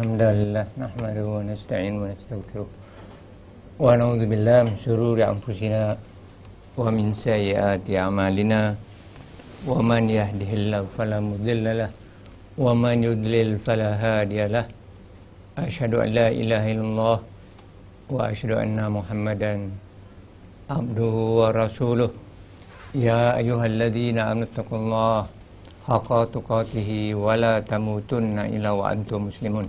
الحمد لله نحمده ونستعين ونستغفره ونعوذ بالله من شرور أنفسنا ومن سيئات أعمالنا ومن يهده الله فلا مضل له ومن يضلل فلا هادي له أشهد أن لا إله إلا الله وأشهد أن محمدا عبده ورسوله يا أيها الذين آمنوا اتقوا الله حق تقاته ولا تموتن إلا وأنتم مسلمون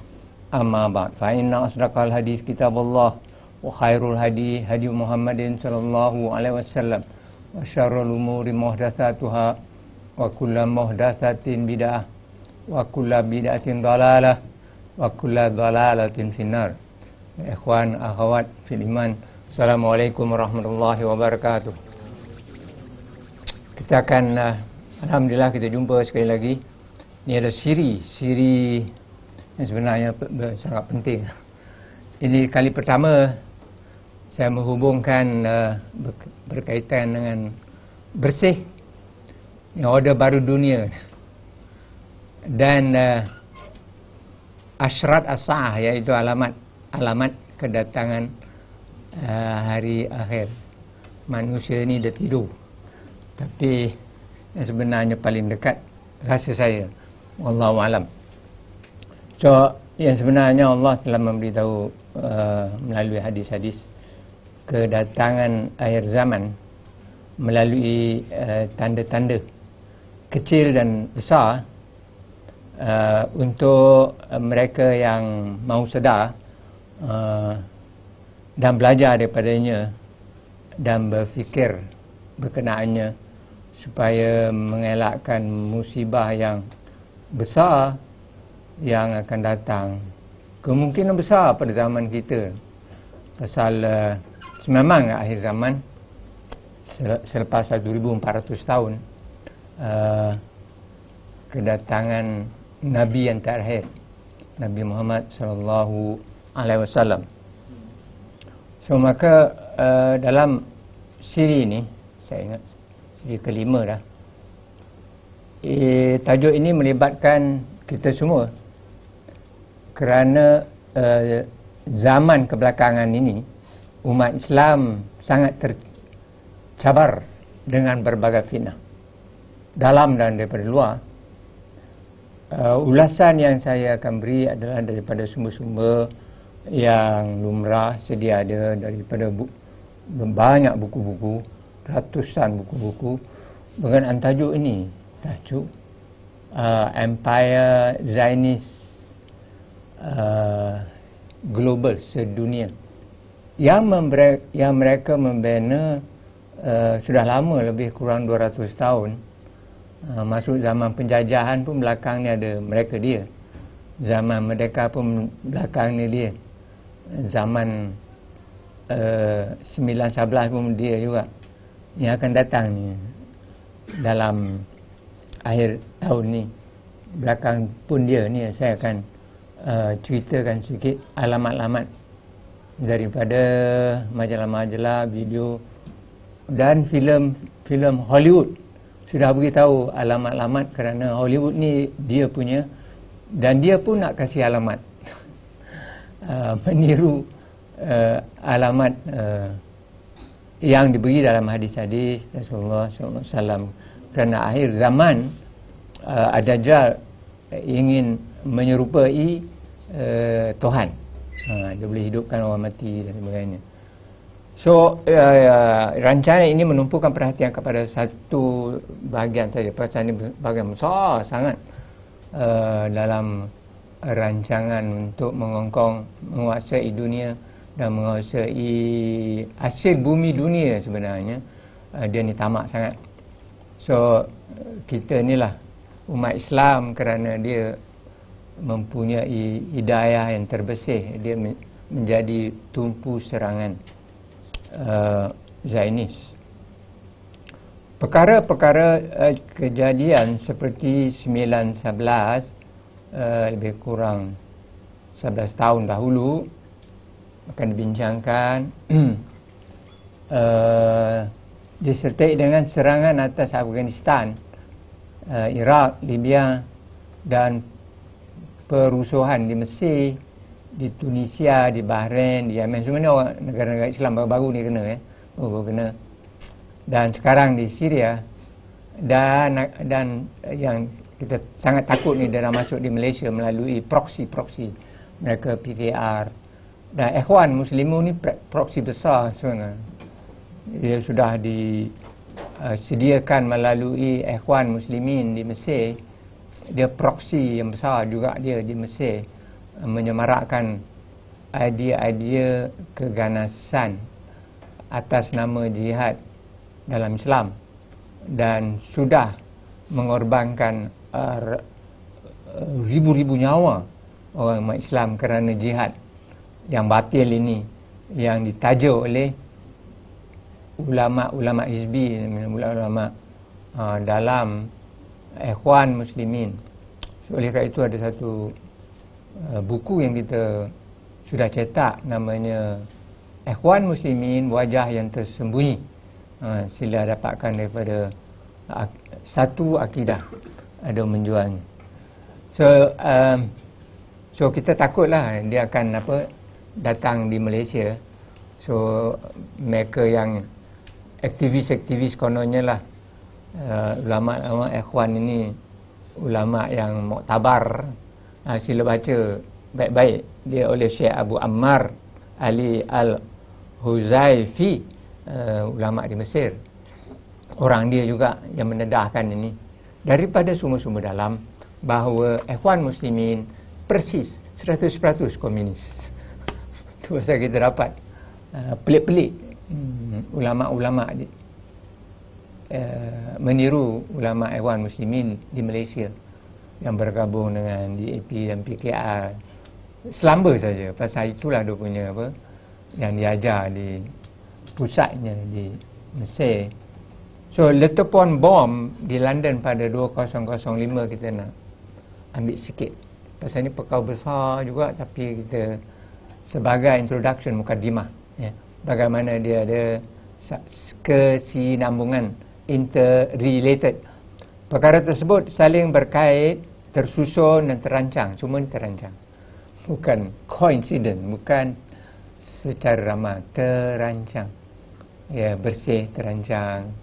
أما بعد فإن أصدق الحديث كتاب الله وخير الهدي هدي محمد صلى الله عليه وسلم وشر الأمور محدثاتها وكل محدثة بدعة وكل بدعة ضلالة وكل ضلالة في النار إخوان أخوات في الإيمان السلام عليكم ورحمة الله وبركاته kita akan uh, Alhamdulillah kita jumpa sekali lagi ni ada siri siri yang sebenarnya sangat penting. Ini kali pertama saya menghubungkan uh, berkaitan dengan bersih order baru dunia dan uh, asyrat asah iaitu alamat alamat kedatangan uh, hari akhir. Manusia ni dah tidur. Tapi yang sebenarnya paling dekat rasa saya wallahu alam so yang sebenarnya Allah telah memberitahu uh, melalui hadis-hadis kedatangan akhir zaman melalui uh, tanda-tanda kecil dan besar uh, untuk uh, mereka yang mau sedar uh, dan belajar daripadanya dan berfikir berkenaannya supaya mengelakkan musibah yang besar yang akan datang. Kemungkinan besar pada zaman kita pasal uh, memang akhir zaman selepas 1400 tahun uh, kedatangan nabi yang terakhir Nabi Muhammad sallallahu alaihi wasallam. So maka uh, dalam siri ini saya ingat siri kelima dah eh, tajuk ini melibatkan kita semua kerana uh, zaman kebelakangan ini umat Islam sangat tercabar dengan berbagai fitnah. Dalam dan daripada luar. Uh, ulasan yang saya akan beri adalah daripada sumber-sumber yang lumrah sedia ada daripada bu banyak buku-buku ratusan buku-buku. Dengan tajuk ini tajuk uh, Empire Zionist uh, Global sedunia. Yang, membre- yang mereka membina uh, sudah lama lebih kurang 200 tahun. Uh, masuk zaman penjajahan pun belakang ni ada mereka dia. Zaman merdeka pun belakang ni dia. Zaman uh, 911 pun dia juga yang akan datang ni dalam akhir tahun ni. Belakang pun dia ni saya akan uh, ceritakan sikit alamat-alamat daripada majalah-majalah video dan filem filem Hollywood. Sudah beritahu alamat-alamat kerana Hollywood ni dia punya dan dia pun nak kasih alamat. Uh, meniru uh, alamat uh, yang diberi dalam hadis-hadis Rasulullah SAW kerana akhir zaman uh, Ad-Dajjal ingin menyerupai uh, Tuhan. Ha, dia boleh hidupkan orang mati dan sebagainya. So uh, uh, rancangan ini menumpukan perhatian kepada satu bahagian saja. Perhatian ini bahagian besar sangat uh, dalam rancangan untuk mengongkong menguasai dunia dan menguasai hasil bumi dunia sebenarnya. Uh, dia ni tamak sangat. So kita ni lah umat Islam kerana dia mempunyai hidayah yang terbesar dia menjadi tumpu serangan uh, Zainis. Perkara-perkara uh, kejadian seperti 911 uh, lebih kurang 11 tahun dahulu akan dibincangkan uh, disertai dengan serangan atas Afghanistan uh, Iraq, Libya dan perusuhan di Mesir di Tunisia, di Bahrain, di Yemen semua ni orang negara-negara Islam baru-baru ni kena eh. Baru kena. Dan sekarang di Syria dan dan yang kita sangat takut ni dalam masuk di Malaysia melalui proxy-proxy mereka PKR dan ikhwan muslimun ni proxy besar sebenarnya dia sudah disediakan uh, melalui ikhwan muslimin di Mesir dia proxy yang besar juga dia di Mesir menyemarakkan idea-idea keganasan atas nama jihad dalam Islam dan sudah mengorbankan uh, ribu-ribu nyawa orang Islam kerana jihad yang batil ini yang ditajuk oleh ulama-ulama hizbi ulama-ulama uh, dalam ikhwan muslimin. Oleh kerana itu ada satu uh, buku yang kita sudah cetak namanya ikhwan muslimin wajah yang tersembunyi. Uh, sila dapatkan daripada uh, satu akidah ada menjual. So um, so kita takutlah dia akan apa datang di Malaysia. So mereka yang aktivis-aktivis kononnya lah uh, ulama-ulama ikhwan ini ulama yang muktabar. Uh, sila baca baik-baik. Dia oleh Syekh Abu Ammar Ali Al-Huzaifi uh, ulama di Mesir. Orang dia juga yang mendedahkan ini. Daripada sumber-sumber dalam bahawa ikhwan muslimin persis 100% komunis. Tu pasal kita dapat uh, pelik-pelik hmm, ulama-ulama di, uh, meniru ulama Ikhwan Muslimin di Malaysia yang bergabung dengan DAP dan PKR selamba saja pasal itulah dia punya apa yang diajar di pusatnya di Mesir. So letupan bom di London pada 2005 kita nak ambil sikit. Pasal ni perkara besar juga tapi kita sebagai introduction mukadimah ya. Bagaimana dia ada kesinambungan interrelated. Perkara tersebut saling berkait tersusun dan terancang. Cuma terancang. Bukan coincident bukan secara ramah terancang. Ya bersih terancang.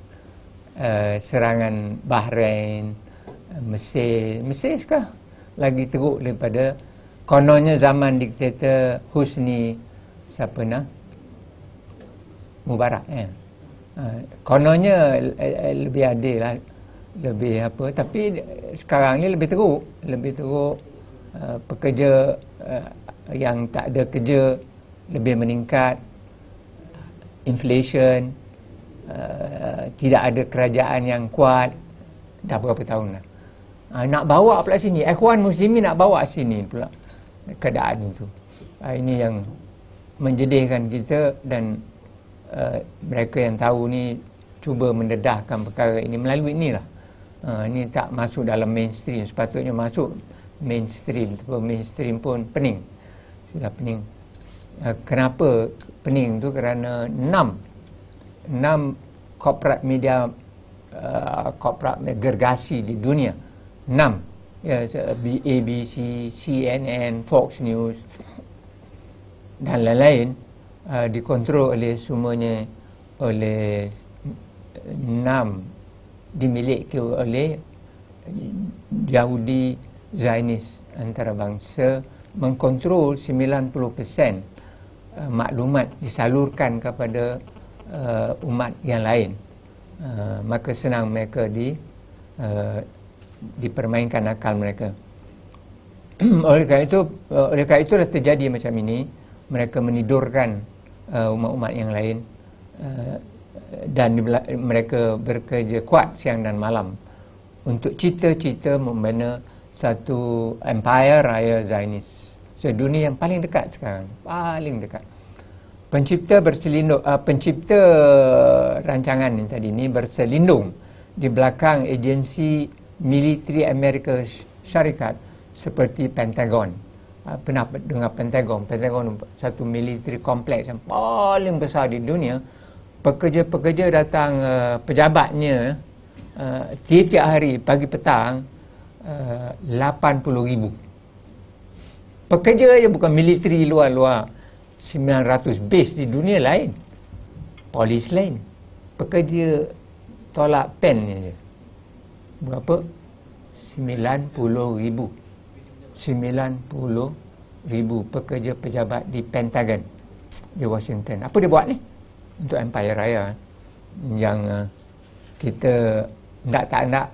Uh, serangan Bahrain Mesir. Mesir sekarang lagi teruk daripada kononnya zaman diktator Husni siapa nak Mubarak ya. Uh, kononnya uh, lebih adil lah. Lebih apa tapi sekarang ni lebih teruk. Lebih teruk uh, pekerja yang tak ada kerja lebih meningkat. Inflation tidak ada kerajaan yang kuat. Dah berapa tahun dah? Uh, nak bawa pula sini. Ikhwan muslimin nak bawa sini pula keadaan itu. Uh, ini yang menjedihkan kita dan uh, mereka yang tahu ni cuba mendedahkan perkara ini melalui inilah. Uh, ini tak masuk dalam mainstream. Sepatutnya masuk mainstream tapi mainstream pun pening. Sudah pening. Uh, kenapa pening tu? Kerana enam enam corporate media uh, corporate gergasi di dunia. Enam. Ya ABC, CNN, Fox News dan lain-lain uh, dikontrol oleh semuanya oleh enam dimiliki oleh Yahudi Zionis antarabangsa mengkontrol 90% uh, maklumat disalurkan kepada uh, umat yang lain. Uh, maka senang mereka di uh, dipermainkan akal mereka. Oleh kerana itu uh, oleh kerana itu terjadi macam ini. Mereka menidurkan uh, umat-umat yang lain. Uh, dan mereka bekerja kuat siang dan malam untuk cita-cita membina satu empire raya Zionis. Sedunia yang paling dekat sekarang paling dekat. Pencipta berselindung uh, pencipta rancangan ni tadi ni berselindung di belakang agensi militeri Amerika Syarikat seperti Pentagon. Uh, pernah dengar Pentagon? Pentagon satu militeri kompleks yang paling besar di dunia. Pekerja-pekerja datang uh, pejabatnya uh, tiap-tiap hari pagi petang uh, 80 ribu. Pekerja aja bukan militeri luar-luar 900 base di dunia lain. Polis lain. Pekerja tolak pen je. Berapa? 90 ribu. 90 ribu pekerja pejabat di Pentagon di Washington. Apa dia buat ni? Untuk Empire Raya yang uh, kita tak tak nak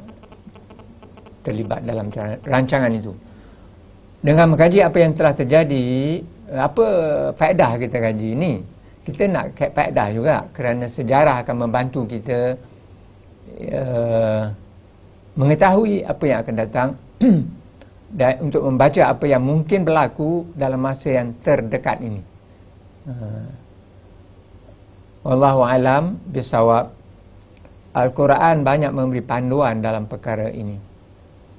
terlibat dalam rancangan itu. Dengan mengkaji apa yang telah terjadi, apa faedah kita kaji ini? Kita nak faedah juga kerana sejarah akan membantu kita uh, mengetahui apa yang akan datang dan untuk membaca apa yang mungkin berlaku dalam masa yang terdekat ini. Uh, Wallahu alam bisawab. Al-Quran banyak memberi panduan dalam perkara ini.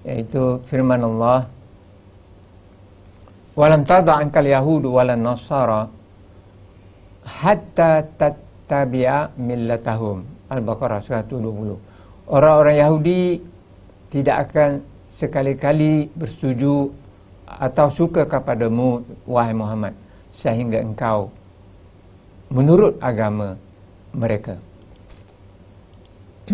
Iaitu firman Allah Walam tada ankal yahudu walan nasara hatta tattabi'a millatahum. Al-Baqarah 120 orang-orang Yahudi tidak akan sekali-kali bersetuju atau suka kepadamu wahai Muhammad sehingga engkau menurut agama mereka.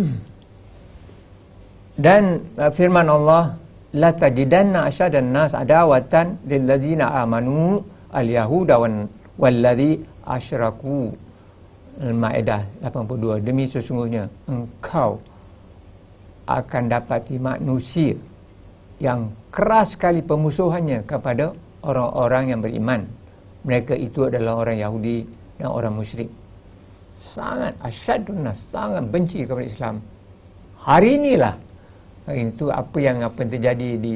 Dan uh, firman Allah la tajidanna asyadan nas adawatan lil ladzina amanu al yahuda wan walladzi asyraku. Al-Maidah 82 demi sesungguhnya engkau akan dapati manusia yang keras sekali pemusuhannya kepada orang-orang yang beriman. Mereka itu adalah orang Yahudi dan orang musyrik. Sangat asyadun sangat benci kepada Islam. Hari inilah itu apa yang apa yang terjadi di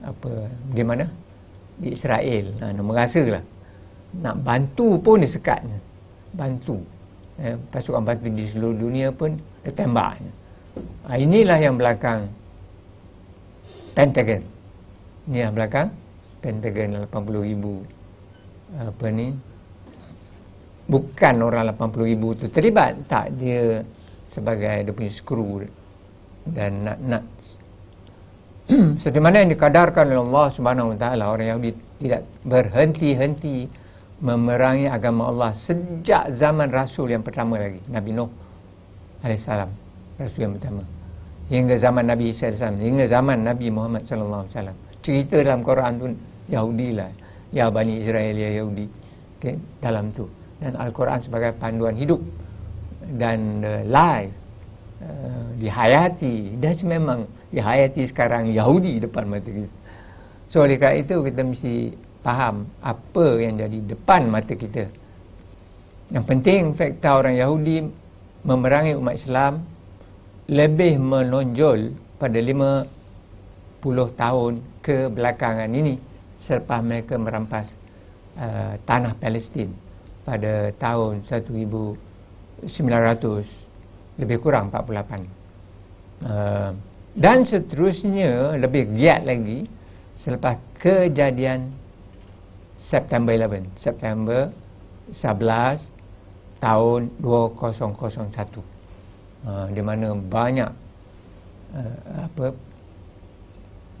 apa di mana? Di Israel. Ha, nak merasalah. Nak bantu pun disekatnya. Bantu. Eh, pasukan bantu di seluruh dunia pun ditembaknya. Ha, inilah yang belakang Pentagon. Ini yang belakang. Pentagon 80 ribu. Apa ni? Bukan orang 80 ribu tu terlibat. Tak dia sebagai dia punya skru dan nak nak seperti mana yang dikadarkan oleh Allah Subhanahu Wa Taala orang Yahudi tidak berhenti-henti memerangi agama Allah sejak zaman Rasul yang pertama lagi Nabi Nuh alaihissalam Rasul yang pertama hingga zaman Nabi Isa AS hingga zaman Nabi Muhammad wasallam cerita dalam Quran tu Yahudi lah. Ya Bani Israel ya Yahudi. Okay, dalam tu. Dan Al-Quran sebagai panduan hidup dan uh, live. Uh, dihayati. Dan memang dihayati sekarang Yahudi depan mata kita. So oleh kerana itu kita mesti faham apa yang jadi depan mata kita. Yang penting fakta orang Yahudi memerangi umat Islam lebih menonjol pada 50 tahun ke belakangan ini selepas mereka merampas uh, tanah Palestin pada tahun 1900 lebih kurang 48 uh, dan seterusnya lebih giat lagi selepas kejadian September 11 September 11 tahun 2001 ha, di mana banyak uh, apa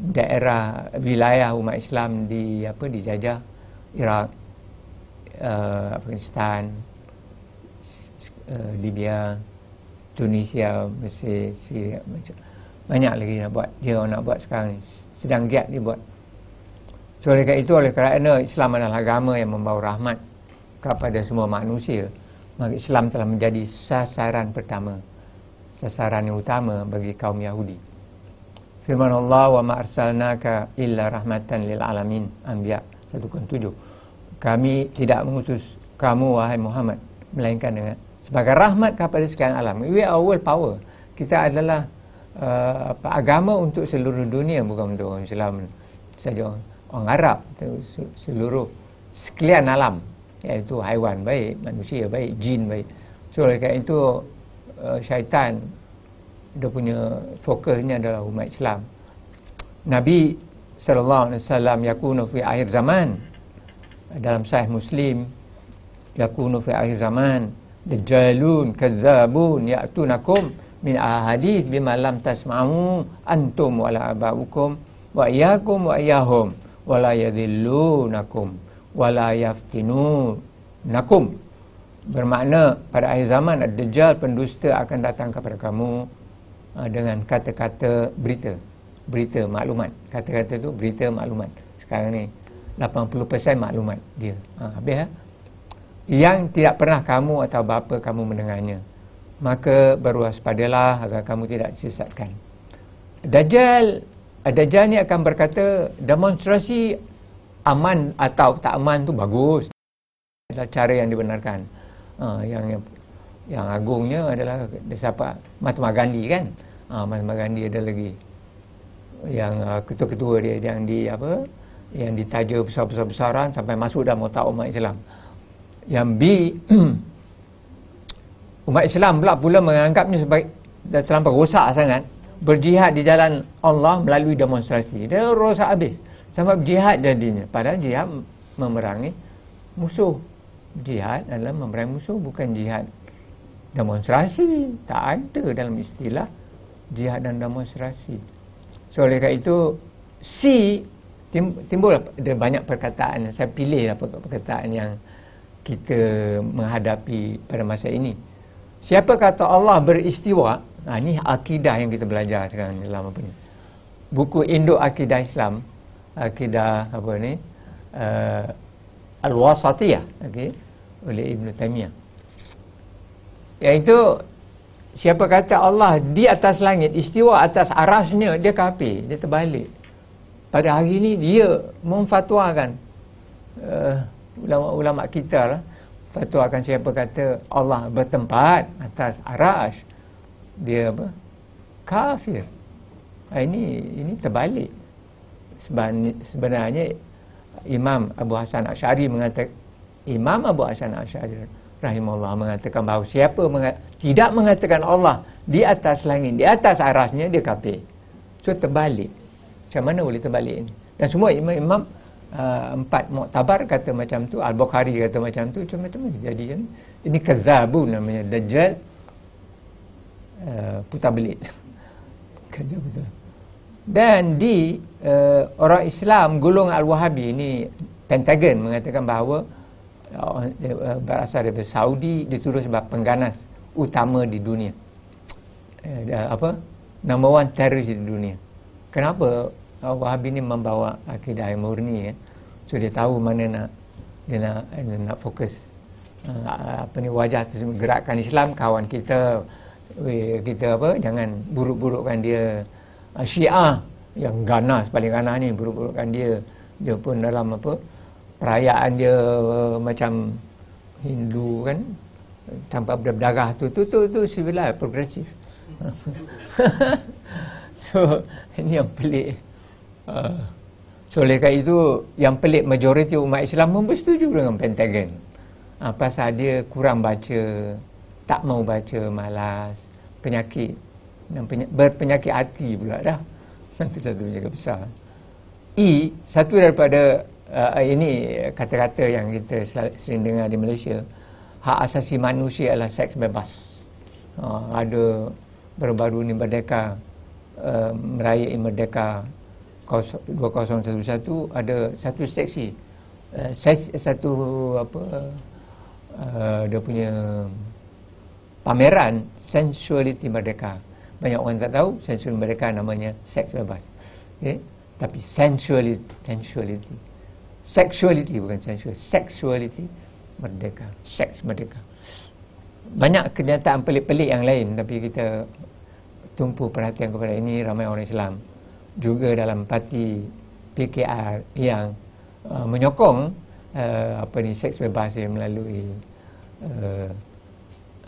daerah wilayah umat Islam di apa dijajah Iraq uh, Afghanistan Libya Tunisia Mesir Syria banyak lagi nak buat dia nak buat sekarang ni sedang giat dia buat. So oleh kerana itu oleh kerana Islam adalah agama yang membawa rahmat kepada semua manusia maka Islam telah menjadi sasaran pertama sasaran yang utama bagi kaum Yahudi. Firman Allah wa ma arsalnaka illa rahmatan lil alamin Anbiya 1.7. Kami tidak mengutus kamu wahai Muhammad melainkan dengan sebagai rahmat kepada sekalian alam. We are world power. Kita adalah uh, agama untuk seluruh dunia bukan untuk orang Islam saja orang Arab seluruh sekalian alam iaitu haiwan baik manusia baik jin baik so oleh kerana itu uh, syaitan dia punya fokusnya adalah umat Islam. Nabi sallallahu alaihi wasallam yakunu fi akhir zaman. Dalam sahih Muslim yakunu fi akhir zaman. Dajjalun kadzabun ya'tunakum min ahadith bima lam tasma'u antum wala abaukum wa iyyakum wa iyyahum wala yadhillunakum wala yaftinunakum bermakna pada akhir zaman ad-dajjal pendusta akan datang kepada kamu uh, dengan kata-kata berita. Berita maklumat. Kata-kata tu berita maklumat. Sekarang ni 80% maklumat dia. Ha, habis ha? yang tidak pernah kamu atau bapa kamu mendengarnya maka berwaspadalah agar kamu tidak disesatkan Dajjal Dajjal ni akan berkata demonstrasi aman atau tak aman tu bagus. Adalah cara yang dibenarkan ha, yang, yang yang agungnya adalah siapa? Mahatma Gandhi kan? Ha, Mahatma Gandhi ada lagi. Yang uh, ketua-ketua dia yang di apa? Yang ditaja besar-besar-besaran sampai masuk dalam otak umat Islam. Yang B umat Islam pula pula menganggapnya sebagai dah terlampau rosak sangat. Berjihad di jalan Allah melalui demonstrasi. Dia rosak habis. Sebab jihad jadinya. Padahal jihad memerangi musuh jihad adalah memerangi musuh bukan jihad demonstrasi tak ada dalam istilah jihad dan demonstrasi So oleh kerana itu C timbul ada banyak perkataan saya pilih lah perkataan yang kita menghadapi pada masa ini. Siapa kata Allah beristiwa? Ha, ini akidah yang kita belajar sekarang dalam apa ni? Buku Indo Akidah Islam, akidah apa ni? Uh, Al-Wasatiyah, okey, oleh Ibn Taymiyah. Iaitu siapa kata Allah di atas langit istiwa atas arasnya dia kafir dia terbalik. Pada hari ini dia memfatwakan uh, ulama-ulama kita lah fatwakan siapa kata Allah bertempat atas aras dia apa? Kafir. Ini ini terbalik. Sebenarnya Imam Abu Hasan Asy'ari mengatakan Imam Abu Hasan Asy'ari rahimahullah mengatakan bahawa siapa mengat, tidak mengatakan Allah di atas langit, di atas arasnya dia kafir. So terbalik. Macam mana boleh terbalik ini? Dan semua imam-imam uh, empat muktabar kata macam tu, Al-Bukhari kata macam tu, macam mana jadi kan? Ini kezabu namanya Dajjal uh, putar belit. Kerja betul. Dan di uh, orang Islam golongan Al-Wahabi ini Pentagon mengatakan bahawa Eh, berasal dari Saudi dituduh sebab pengganas utama di dunia. Eh, apa? Number one teroris di dunia. Kenapa Wahabi ni membawa akidah yang murni ya? So dia tahu mana nak dia nak, dia nak fokus uh, apa ni wajah gerakan Islam kawan kita we, kita apa jangan buruk-burukkan dia. uh, Syiah yang ganas paling ganas ni buruk-burukkan dia. Dia pun dalam apa perayaan dia uh, macam Hindu kan tanpa berdarah tu tu tu tu civilized progresif. So ini yang pelik. Uh, so oleh itu yang pelik majoriti umat Islam pun bersetuju dengan Pentagon. Uh, pasal dia kurang baca tak mau baca malas penyakit dan peny- berpenyakit hati pula dah. Itu satu penyakit besar. E satu daripada uh, ini kata-kata yang kita sering dengar di Malaysia hak asasi manusia adalah seks bebas. Uh, ada baru-baru ni Merdeka uh, merayai Merdeka 2011 ada satu seksi uh, satu apa uh, dia punya pameran sensuality Merdeka banyak orang tak tahu sensuality Merdeka namanya seks bebas okay? tapi sensuality sensuality. Sexuality bukan sensual sexuality merdeka seks merdeka. Banyak kenyataan pelik-pelik yang lain tapi kita tumpu perhatian kepada ini ramai orang Islam. Juga dalam parti PKR yang uh, menyokong uh, apa ni seks bebas yang melalui uh,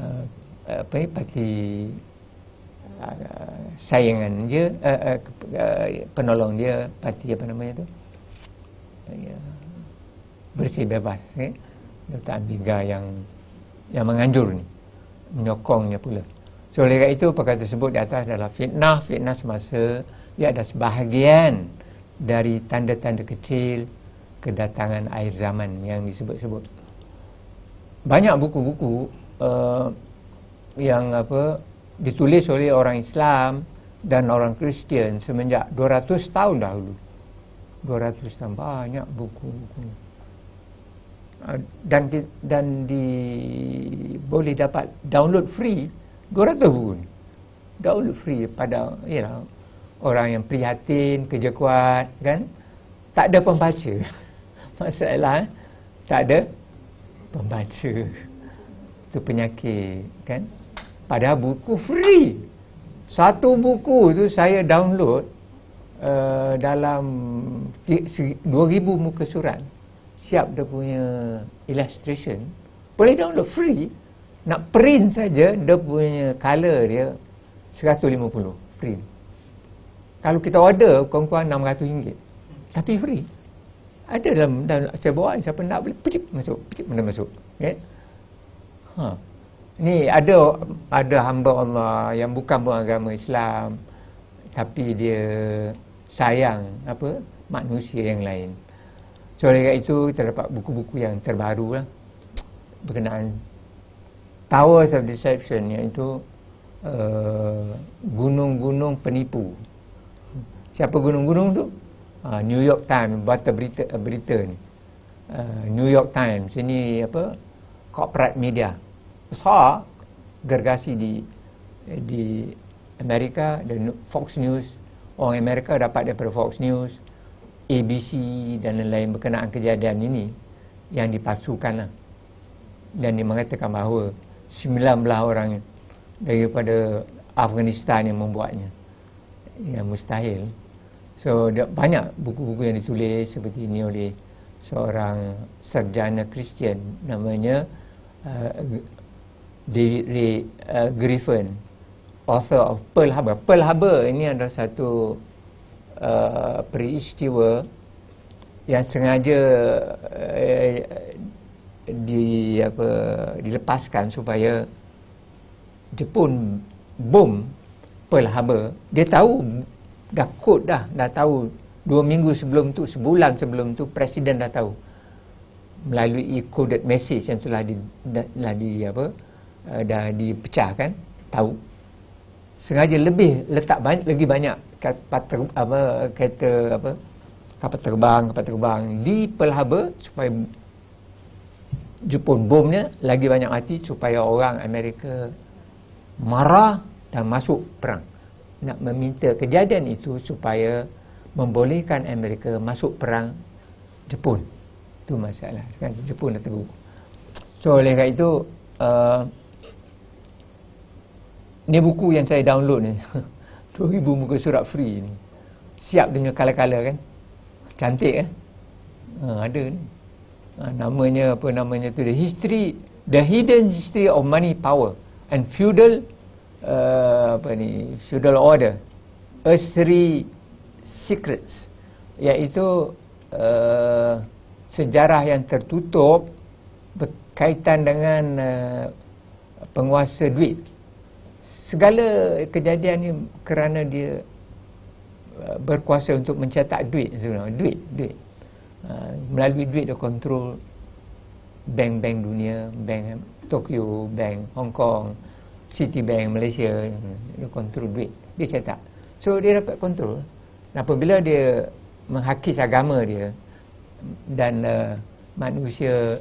uh, apa ni parti uh, saingan dia uh, uh, penolong dia parti apa namanya tu uh, bersih bebas eh? Dr. Ambiga yang yang menganjur ni menyokongnya pula so oleh itu perkara tersebut di atas adalah fitnah fitnah semasa ia ada sebahagian dari tanda-tanda kecil kedatangan air zaman yang disebut-sebut banyak buku-buku uh, yang apa ditulis oleh orang Islam dan orang Kristian semenjak 200 tahun dahulu. 200 tahun banyak buku-buku. Uh, dan di, dan di boleh dapat download free 200 buku. Download free pada yalah orang yang prihatin, kerja kuat kan. Tak ada pembaca. Masalah eh? tak ada pembaca. Itu penyakit kan. Padahal buku free. Satu buku tu saya download uh, dalam 2000 muka surat. Siap dia punya illustration. Boleh download free. Nak print saja dia punya color dia 150 print. Kalau kita order kurang-kurang RM600. Tapi free. Ada dalam, dalam saya bawa siapa nak boleh pijik masuk, pijik mana masuk. Okay? Ha. Ni ada ada hamba Allah yang bukan beragama Islam tapi dia sayang apa manusia yang lain. So oleh itu kita dapat buku-buku yang terbaru lah berkenaan Towers of Deception iaitu uh, gunung-gunung penipu. Siapa gunung-gunung tu? Uh, New York Times berita berita. Uh, New York Times ini apa? Corporate media besar gergasi di di Amerika dan Fox News. Orang Amerika dapat daripada Fox News ABC dan lain-lain berkenaan kejadian ini yang dipasukan lah. dan dia mengatakan bahawa 19 orang daripada Afghanistan yang membuatnya. Yang mustahil. So banyak buku-buku yang ditulis seperti ini oleh seorang sarjana Kristian. Namanya uh, David Ray uh, Griffin. Author of Pearl Harbor. Pearl Harbor ini adalah satu uh, peristiwa yang sengaja uh, di apa dilepaskan supaya Jepun bom Pearl Harbor. Dia tahu dah kod dah. Dah tahu dua minggu sebelum tu sebulan sebelum tu presiden dah tahu. Melalui coded message yang telah di, dah di apa uh, dah dipecahkan tahu. Sengaja lebih letak banyak lagi banyak kapal ter, apa kereta apa kapal terbang kapal terbang di Pearl Harbor supaya Jepun bomnya lagi banyak mati supaya orang Amerika marah dan masuk perang. Nak meminta kejadian itu supaya membolehkan Amerika masuk perang Jepun. Itu masalah. Sekarang Jepun dah teruk so oleh kerana itu uh, ni buku yang saya download ni. 2000 muka surat free ni. Siap dengan kala-kala kan. Cantik kan ha, ada ni. Ha, namanya apa namanya tu the history the hidden history of money power and feudal uh, apa ni feudal order. Three secrets. Iaitu uh, sejarah yang tertutup berkaitan dengan uh, penguasa duit segala kejadian ni kerana dia uh, berkuasa untuk mencetak duit sebenarnya. Duit duit. Uh, melalui duit dia kontrol bank-bank dunia bank Tokyo bank Hong Kong Citibank Malaysia dia kontrol duit. Dia cetak. So dia dapat kontrol. Dan apabila dia menghakis agama dia dan uh, manusia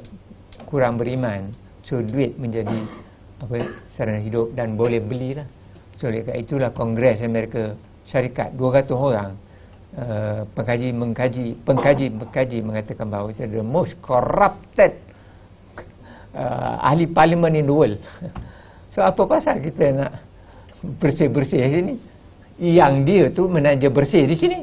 kurang beriman so duit menjadi apa sarana hidup dan boleh belilah. So oleh itulah Kongres Amerika Syarikat 200 orang uh, pengkaji mengkaji pengkaji mengkaji mengatakan bahawa itu adalah most corrupted uh, ahli parlimen in the world. so apa pasal kita nak bersih-bersih di sini? Yang dia tu menaja bersih di sini.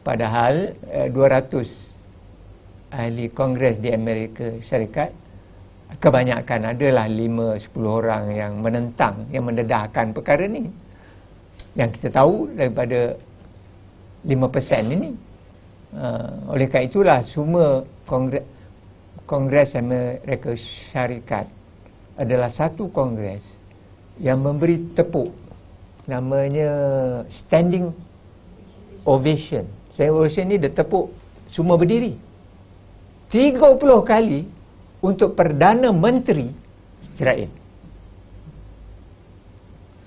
Padahal uh, 200 ahli kongres di Amerika Syarikat kebanyakan adalah 5 10 orang yang menentang yang mendedahkan perkara ni. Yang kita tahu daripada 5% ini. Uh, oleh kerana itulah semua kongres kongres Amerika Syarikat adalah satu kongres yang memberi tepuk. Namanya standing ovation. Standing ovation ni dia tepuk semua berdiri. 30 kali untuk Perdana Menteri Israel.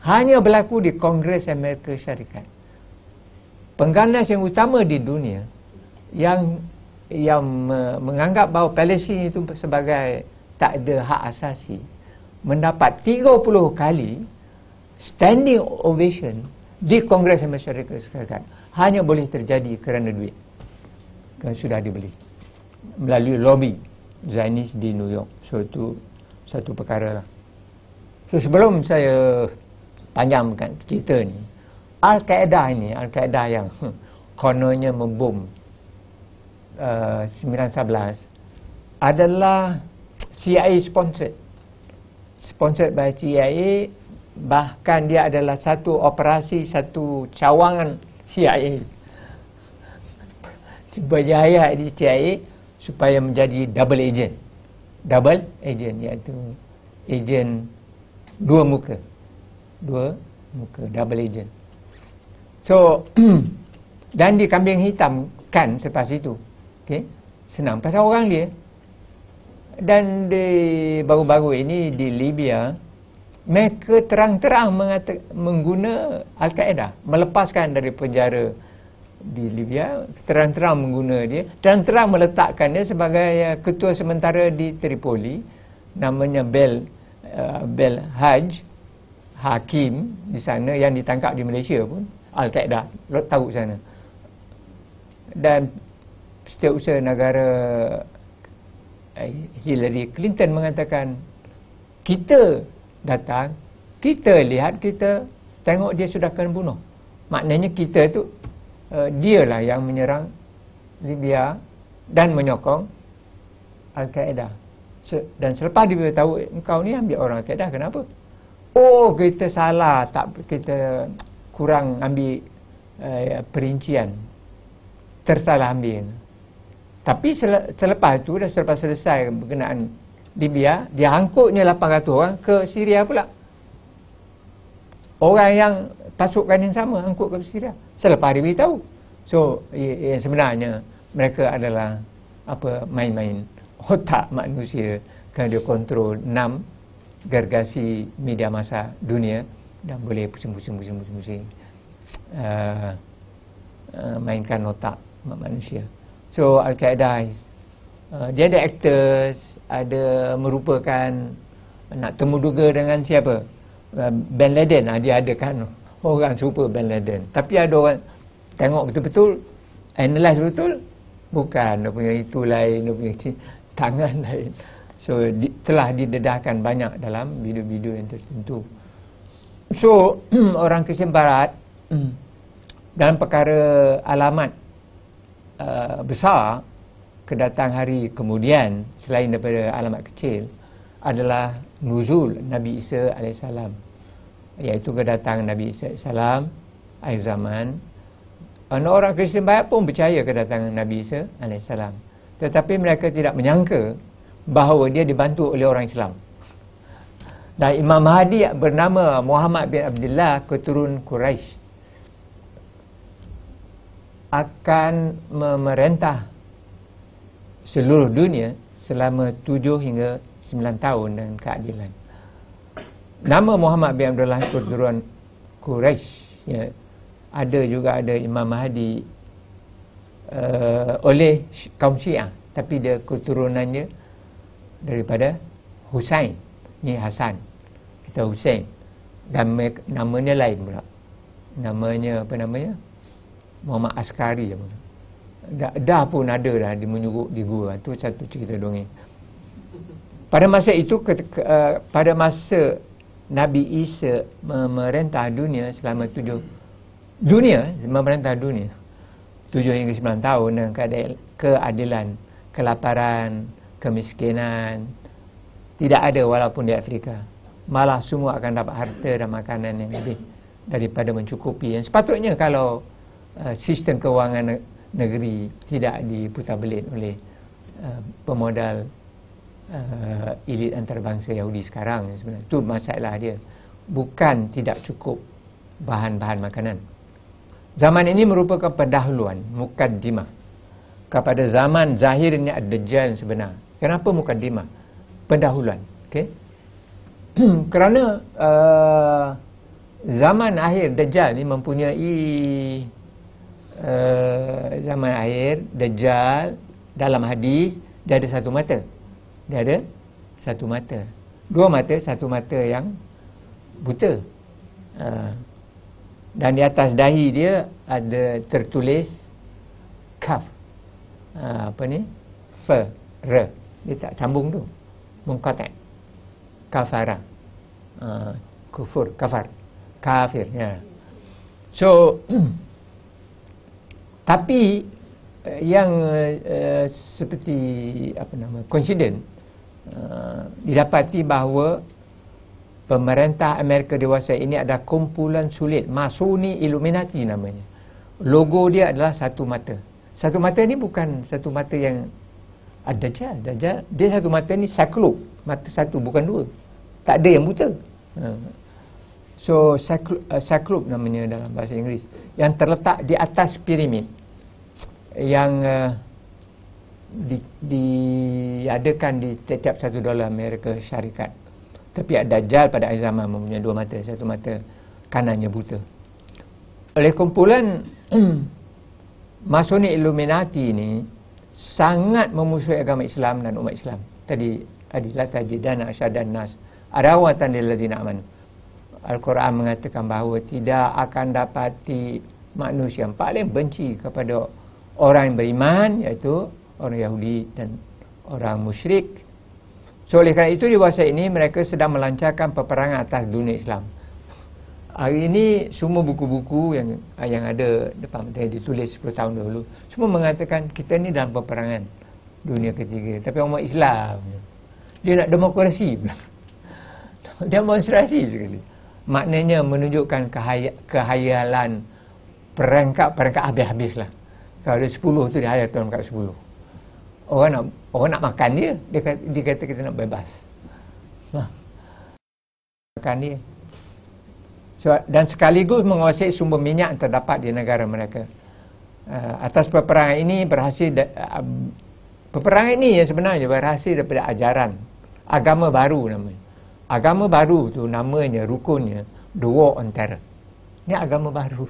Hanya berlaku di Kongres Amerika Syarikat. Pengganas yang utama di dunia yang yang menganggap bahawa Palestin itu sebagai tak ada hak asasi mendapat 30 kali standing ovation di Kongres Masyarakat Syarikat. Hanya boleh terjadi kerana duit. Kerana sudah dibeli melalui lobby Zionis di New York. So itu satu perkara lah. So sebelum saya panjangkan cerita ni Al-Qaeda ini Al-Qaeda yang kononnya membom 1911 adalah CIA sponsored. Sponsored by CIA bahkan dia adalah satu operasi satu cawangan CIA berjaya di CIA supaya menjadi double agent double agent iaitu agent dua muka dua muka double agent so dan di kambing hitam kan selepas itu Okey. Senang pasal orang dia. Dan di baru-baru ini di Libya mereka terang-terang mengata, mengguna Al-Qaeda melepaskan dari penjara di Libya terang-terang mengguna dia terang-terang meletakkan dia sebagai uh, ketua sementara di Tripoli namanya Bel uh, Bel Haj hakim di sana yang ditangkap di Malaysia pun Al-Qaeda tahu sana. Dan setiausaha negara eh, Hillary Clinton mengatakan kita datang kita lihat kita tengok dia sudah kena bunuh. Maknanya kita tu uh, dialah yang menyerang Libya dan menyokong Al-Qaeda. Dan selepas dia tahu engkau ni ambil orang Al-Qaeda kenapa? Oh kita salah tak kita kurang ambil uh, perincian. Tersalah ambil. Tapi selepas itu dah selepas selesai berkenaan Libya, dia angkutnya 800 orang ke Syria pula. Orang yang pasukan yang sama angkut ke Syria. Selepas dia beritahu. So, yang sebenarnya mereka adalah apa main-main otak manusia kerana dia kontrol enam gergasi media masa dunia dan boleh pusing-pusing-pusing-pusing uh, uh, mainkan otak manusia. So Al-Qaeda uh, dia ada actors, ada merupakan nak temu duga dengan siapa? Uh, ben Laden uh, dia ada kan orang serupa Ben Laden. Tapi ada orang tengok betul-betul analyze betul bukan dia punya itu lain, dia punya tangan lain. So di, telah didedahkan banyak dalam video-video yang tertentu. So orang Kristian Barat dalam perkara alamat Uh, besar kedatang hari kemudian selain daripada alamat kecil adalah nuzul Nabi Isa AS iaitu kedatangan Nabi Isa AS akhir zaman. Orang Kristian banyak pun percaya kedatangan Nabi Isa AS tetapi mereka tidak menyangka bahawa dia dibantu oleh orang Islam. Dan Imam Mahdi bernama Muhammad bin Abdullah keturun Quraisy akan memerintah seluruh dunia selama tujuh hingga sembilan tahun dengan keadilan. Nama Muhammad bin Abdullah keturunan Quraisy ya, ada juga ada Imam Mahdi uh, oleh kaum Syiah tapi dia keturunannya daripada Husain ni Hasan kita Husain dan namanya lain pula namanya apa namanya Muhammad Askari. Dah, dah pun ada dah di menyuruh di gua. Itu satu cerita dongeng. Pada masa itu ke, ke, uh, pada masa Nabi Isa memerintah dunia selama tujuh dunia memerintah dunia tujuh hingga sembilan tahun dengan keadilan, kelaparan, kemiskinan tidak ada walaupun di Afrika. Malah semua akan dapat harta dan makanan yang lebih daripada mencukupi yang sepatutnya kalau uh, sistem kewangan negeri tidak diputar belit oleh uh, pemodal uh, elit antarabangsa Yahudi sekarang sebenarnya. Itu masalah dia. Bukan tidak cukup bahan-bahan makanan. Zaman ini merupakan pendahuluan mukaddimah. Kepada zaman zahirnya ad-dajjal sebenar. Kenapa mukaddimah? Pendahuluan. Okey? Kerana uh, zaman akhir dajjal ni mempunyai uh, zaman akhir dajjal dalam hadis dia ada satu mata dia ada satu mata. Dua mata satu mata yang buta. Uh, dan di atas dahi dia ada tertulis kaf. Uh, apa ni? Fa ra dia tak sambung tu. Mengkotak kafara. Uh, kufur. Kafar. Kafir. Ya. So tapi yang uh, seperti apa nama coincident Uh, didapati bahawa pemerintah Amerika dewasa ini ada kumpulan sulit. Masoni Illuminati namanya. Logo dia adalah satu mata. Satu mata ni bukan satu mata yang ada je Dajjal dia satu mata ni saklub mata satu bukan dua. Tak ada yang buta. Uh, so saklub uh, namanya dalam bahasa Inggeris. Yang terletak di atas piramid. Yang uh, di, diadakan di setiap satu dolar Amerika syarikat. Tapi Dajjal pada akhir zaman mempunyai dua mata satu mata kanannya buta. Oleh kumpulan Masoni Illuminati ini sangat memusuhi agama Islam dan umat Islam. Tadi adilah tajidana asyadan nas arawatan lilladina aman Al-Quran mengatakan bahawa tidak akan dapati manusia yang paling benci kepada orang yang beriman iaitu orang Yahudi dan orang musyrik. So oleh kerana itu di masa ini mereka sedang melancarkan peperangan atas dunia Islam. Hari ini semua buku-buku yang yang ada depan mata ditulis 10 tahun dahulu semua mengatakan kita ni dalam peperangan dunia ketiga. Tapi orang Islam dia nak demokrasi pula. Demonstrasi sekali. Maknanya menunjukkan kehaya, kehayalan perangkap-perangkap habis-habis lah. Kalau ada 10 tu dia hayat perangkap 10 orang nak orang nak makan dia dia kata, dia kata kita nak bebas. Nah. makan dia. So, dan sekaligus menguasai sumber minyak yang terdapat di negara mereka. Uh, atas peperangan ini berhasil uh, peperangan ini yang sebenarnya berhasil daripada ajaran. Agama baru namanya. Agama baru tu namanya rukunnya the war on terror. Ini agama baru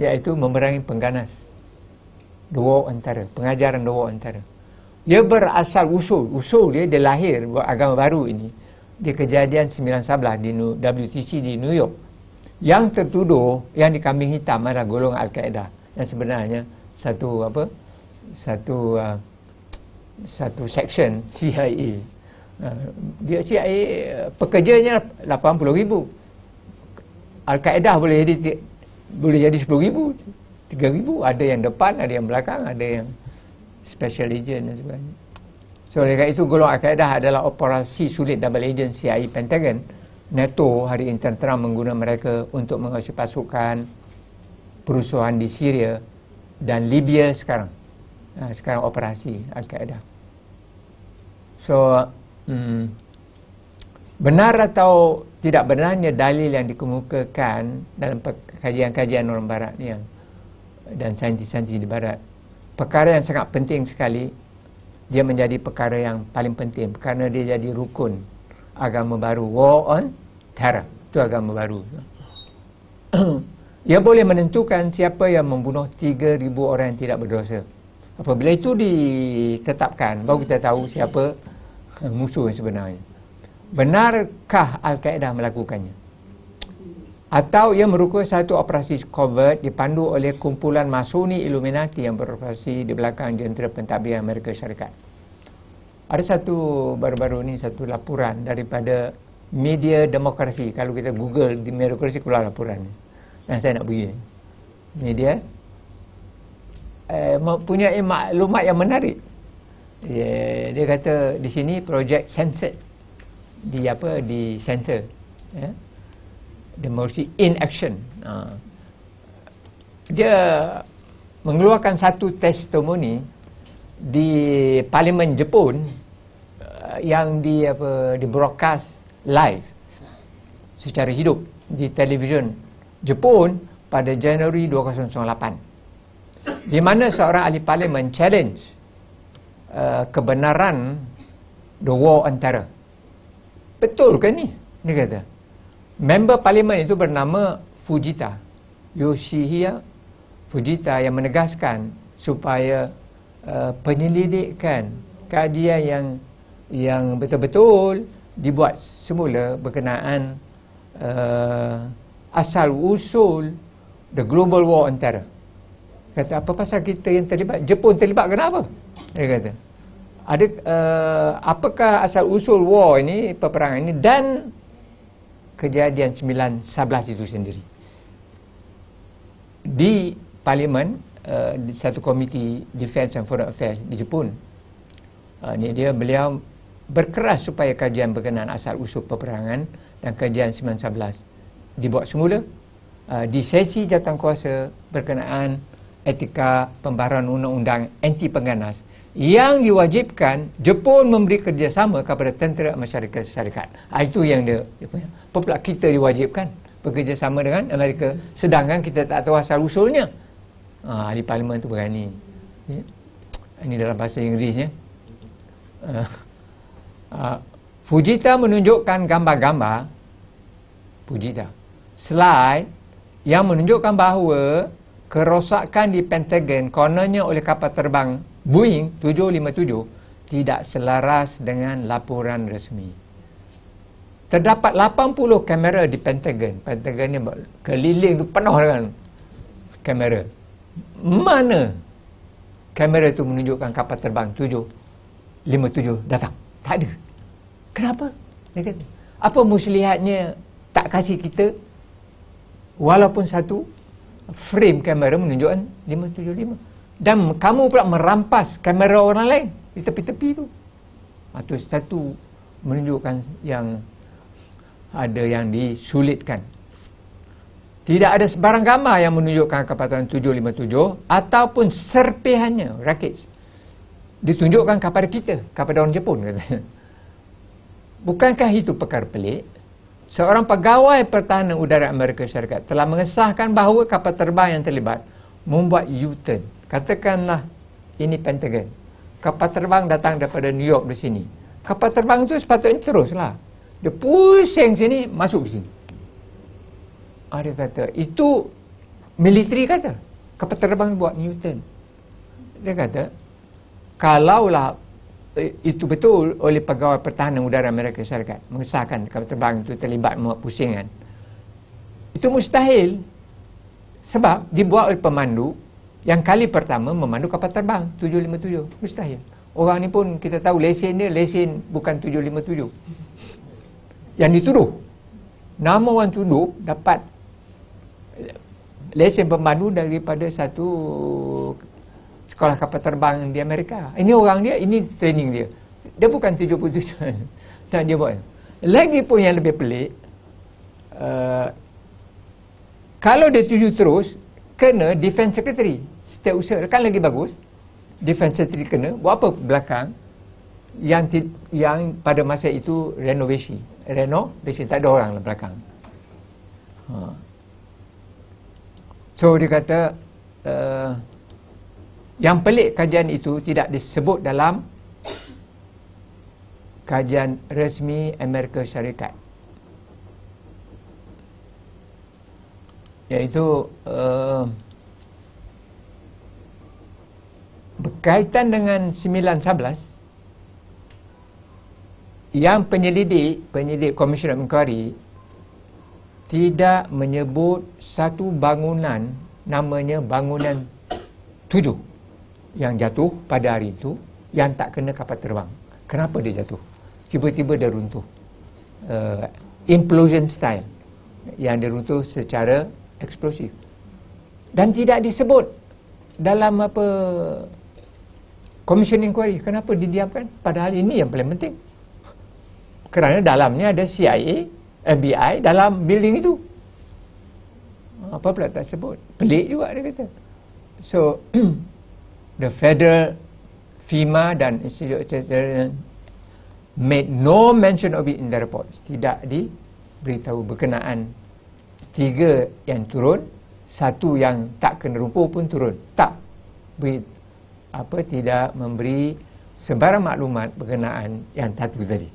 iaitu memerangi pengganas. The war on terror pengajaran the war on terror dia berasal usul. Usul dia dia lahir buat agama baru ini. Di kejadian 1911 di WTC di New York. Yang tertuduh yang dikambing hitam adalah golongan Al-Qaeda. Yang sebenarnya satu apa? Satu uh, satu section CIA uh, dia CIA pekerjanya 80 ribu. Al-Qaeda boleh jadi boleh jadi 10 ribu 3 ribu. Ada yang depan ada yang belakang ada yang special agent dan sebagainya. So oleh itu golongan Al-Qaeda adalah operasi sulit double agent CIA Pentagon. NATO hari ini terang menggunakan mereka untuk mengawasi pasukan perusuhan di Syria dan Libya sekarang. Ha, sekarang operasi Al-Qaeda. So hmm, benar atau tidak benarnya dalil yang dikemukakan dalam kajian-kajian orang barat ni yang dan saintis-saintis di barat perkara yang sangat penting sekali. Dia menjadi perkara yang paling penting kerana dia jadi rukun agama baru. War on terror. Itu agama baru. Ia boleh menentukan siapa yang membunuh 3000 orang yang tidak berdosa. Apabila itu ditetapkan baru kita tahu siapa musuh yang sebenarnya. Benarkah Al-Qaeda melakukannya atau ia merupakan satu operasi covert dipandu oleh kumpulan Masoni Illuminati yang beroperasi di belakang jentera pentadbir Amerika Syarikat. Ada satu baru-baru ni satu laporan daripada media demokrasi. Kalau kita Google di demokrasi keluar laporan. Yang saya nak bagi. Media eh, mempunyai maklumat yang menarik. Dia, dia kata di sini projek censored di apa di sensor ya democracy in action. Uh, dia mengeluarkan satu testimoni di parlimen Jepun uh, yang di apa di broadcast live secara hidup di televisyen Jepun pada Januari 2008 di mana seorang ahli parlimen challenge uh, kebenaran the war terror. Betul ke ni? Dia kata member parlimen itu bernama Fujita Yoshihia Fujita yang menegaskan supaya uh, penyelidikan kajian yang yang betul-betul dibuat semula berkenaan uh, asal usul the global war on terror. Kata apa pasal kita yang terlibat? Jepun terlibat kenapa? Dia kata. Ada uh, apakah asal usul war ini, peperangan ini dan kejadian 911 itu sendiri. Di parlimen uh, di satu komiti defense and foreign affairs di Jepun. Uh, ni dia beliau berkeras supaya kajian berkenaan asal usul peperangan dan kajian 911 dibuat semula uh, di sesi jawatankuasa berkenaan etika pembaharuan undang-undang anti pengganas yang diwajibkan Jepun memberi kerjasama kepada tentera masyarakat syarikat. Ha, itu yang dia, dia punya. Apa kita diwajibkan bekerjasama dengan Amerika sedangkan kita tak tahu asal usulnya. Ha, ahli parlimen tu berani. Ya. Ini dalam bahasa Inggerisnya. Uh, uh, Fujita menunjukkan gambar-gambar Fujita slide yang menunjukkan bahawa kerosakan di Pentagon kononnya oleh kapal terbang Boeing 757 tidak selaras dengan laporan resmi. Terdapat 80 kamera di Pentagon. Pentagon ni keliling tu penuh dengan kamera. Mana kamera tu menunjukkan kapal terbang 757 datang? Tak ada. Kenapa? Apa muslihatnya tak kasih kita walaupun satu frame kamera menunjukkan 575 dan kamu pula merampas kamera orang lain di tepi-tepi tu. Atau ha, satu menunjukkan yang ada yang disulitkan. Tidak ada sebarang gambar yang menunjukkan kapal 757 ataupun serpihannya rakit ditunjukkan kepada kita kepada orang Jepun katanya bukankah itu perkara pelik? Seorang pegawai pertahanan udara Amerika Syarikat telah mengesahkan bahawa kapal terbang yang terlibat membuat U-turn. Katakanlah ini Pentagon. Kapal terbang datang daripada New York di sini. Kapal terbang itu sepatutnya teruslah. Dia pusing sini, masuk ke sini. Ah, dia kata, itu militeri kata. Kapal terbang buat U-turn. Dia kata, kalaulah itu betul oleh pegawai pertahanan udara Amerika Syarikat mengesahkan kapal terbang itu terlibat membuat pusingan itu mustahil sebab dibuat oleh pemandu yang kali pertama memandu kapal terbang 757 mustahil orang ni pun kita tahu lesen dia lesen bukan 757 yang dituduh nama orang tuduh dapat lesen pemandu daripada satu sekolah kapal terbang di Amerika. Ini orang dia, ini training dia. Dia bukan 77. Dan dia buat. Lagi pun yang lebih pelik, uh, kalau dia tuju terus, kena defense secretary. Setiap usaha, kan lagi bagus. Defense secretary kena, buat apa belakang? Yang yang pada masa itu renovasi. Renovasi, tak ada orang belakang. Ha. So dia kata, uh, yang pelik kajian itu tidak disebut dalam kajian resmi Amerika Syarikat. Iaitu uh, berkaitan dengan 911 yang penyelidik, penyelidik Commission of Inquiry tidak menyebut satu bangunan namanya bangunan tujuh yang jatuh pada hari itu yang tak kena kapal terbang. Kenapa dia jatuh? Tiba-tiba dia runtuh. Uh, implosion style. Yang dia runtuh secara eksplosif. Dan tidak disebut dalam apa commission inquiry. Kenapa didiamkan? Padahal ini yang paling penting. Kerana dalamnya ada CIA, FBI dalam building itu. Apa pula tak sebut? Pelik juga dia kata. So, the federal FEMA dan Institute of made no mention of it in the report. Tidak diberitahu berkenaan tiga yang turun, satu yang tak kena rumput pun turun. Tak. Beri, apa tidak memberi sebarang maklumat berkenaan yang satu tadi.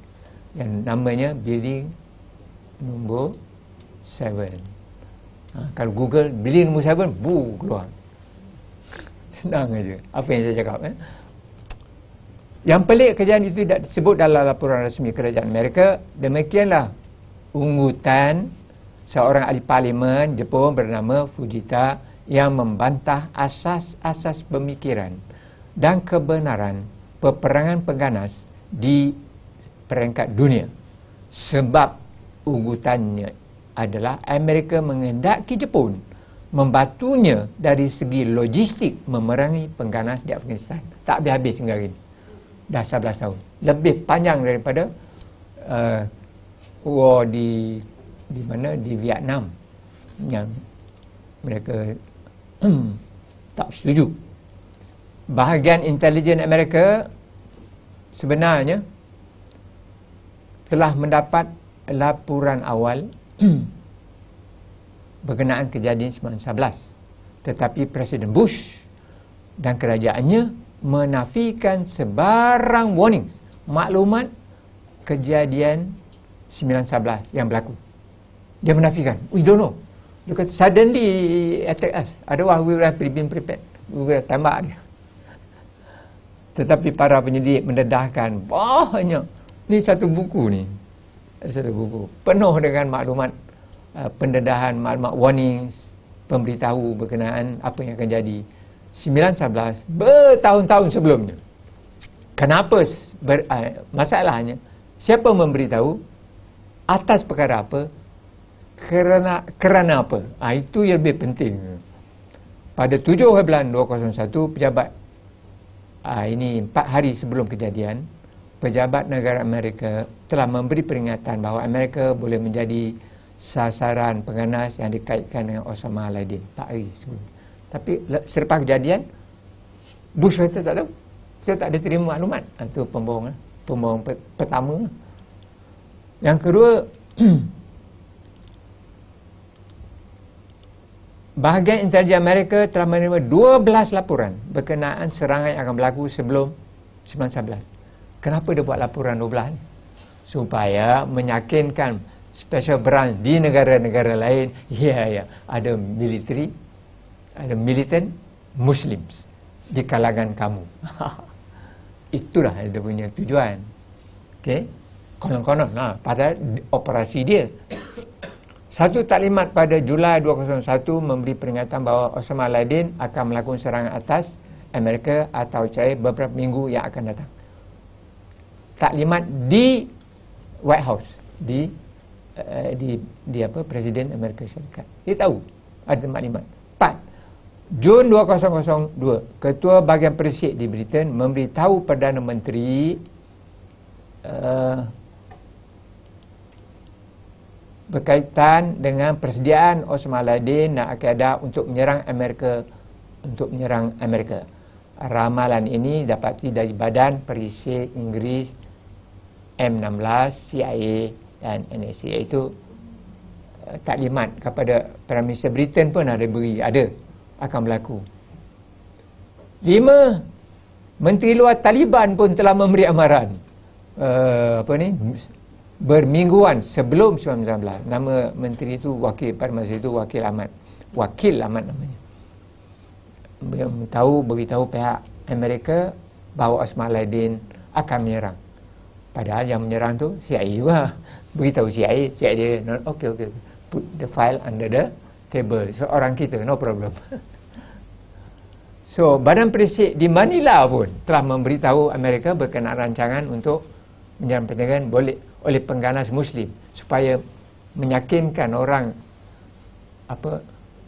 Yang namanya building nombor 7. Ha, kalau Google building nombor 7, bu keluar. Senang aja. Apa yang saya cakap eh? Yang pelik kejadian itu tidak disebut dalam laporan rasmi kerajaan Amerika. Demikianlah ungutan seorang ahli parlimen Jepun bernama Fujita yang membantah asas-asas pemikiran dan kebenaran peperangan pengganas di peringkat dunia. Sebab ungutannya adalah Amerika mengendaki Jepun membantunya dari segi logistik memerangi pengganas di Afghanistan. Tak habis-habis hingga ini dah 11 tahun lebih panjang daripada uh, war di di mana? Di Vietnam. Yang mereka tak setuju. Bahagian intelijen Amerika sebenarnya telah mendapat laporan awal berkenaan kejadian 1911 tetapi Presiden Bush dan kerajaannya menafikan sebarang warning maklumat kejadian 911 yang berlaku dia menafikan. We don't know. Dia kata suddenly attack us. Otherwise we would have been prepared. We have tembak dia. Tetapi para penyidik mendedahkan banyak. Ni satu buku ni. Satu buku penuh dengan maklumat uh, pendedahan maklumat warnings pemberitahu berkenaan apa yang akan jadi 911 bertahun-tahun sebelumnya. Kenapa ber, uh, masalahnya? Siapa memberitahu? Atas perkara apa kerana kerana apa? Ah itu yang lebih penting. Pada 7 bulan 2001 pejabat ah, ini 4 hari sebelum kejadian pejabat negara Amerika telah memberi peringatan bahawa Amerika boleh menjadi sasaran pengganas yang dikaitkan dengan Osama Laden 4 hari sebelum. Tapi selepas kejadian Bush kata tak tahu. Saya tak ada terima maklumat. Itu ah, pembohong. Eh. Pembohong pertama. Yang kedua Bahagian intelijen Amerika telah menerima 12 laporan berkenaan serangan yang akan berlaku sebelum 1911. Kenapa dia buat laporan 12 Supaya meyakinkan special branch di negara-negara lain, ya ya, ada military ada militant Muslims di kalangan kamu. Itulah dia punya tujuan. Okey. Konon-konon nah, pada operasi dia. Satu taklimat pada Julai 2001 memberi peringatan bahawa Osama Laden akan melakukan serangan atas Amerika atau Israel beberapa minggu yang akan datang. Taklimat di White House di uh, di di apa Presiden Amerika Syarikat. Dia tahu ada taklimat. Empat. Jun 2002, Ketua Bahagian Persik di Britain memberitahu Perdana Menteri uh, berkaitan dengan persediaan Osama Laden dan Al-Qaeda untuk menyerang Amerika untuk menyerang Amerika. Ramalan ini dapati dari Badan Perisik Inggeris M16, CIA dan NSA itu uh, taklimat kepada Perdana Menteri Britain pun ada beri ada akan berlaku. Lima, Menteri Luar Taliban pun telah memberi amaran. Uh, apa ni? Bermingguan sebelum 1919. Nama menteri itu wakil pada masa itu wakil amat. Wakil amat namanya. Beliau tahu beritahu pihak Amerika bahawa Osman Laden akan menyerang. Padahal yang menyerang tu CIA juga. Beritahu CIA, CIA dia, okay, okay, put the file under the table. Seorang kita, no problem. So, Badan Perisik di Manila pun telah memberitahu Amerika berkenaan rancangan untuk menyerang Pentagon boleh oleh pengganas Muslim supaya meyakinkan orang apa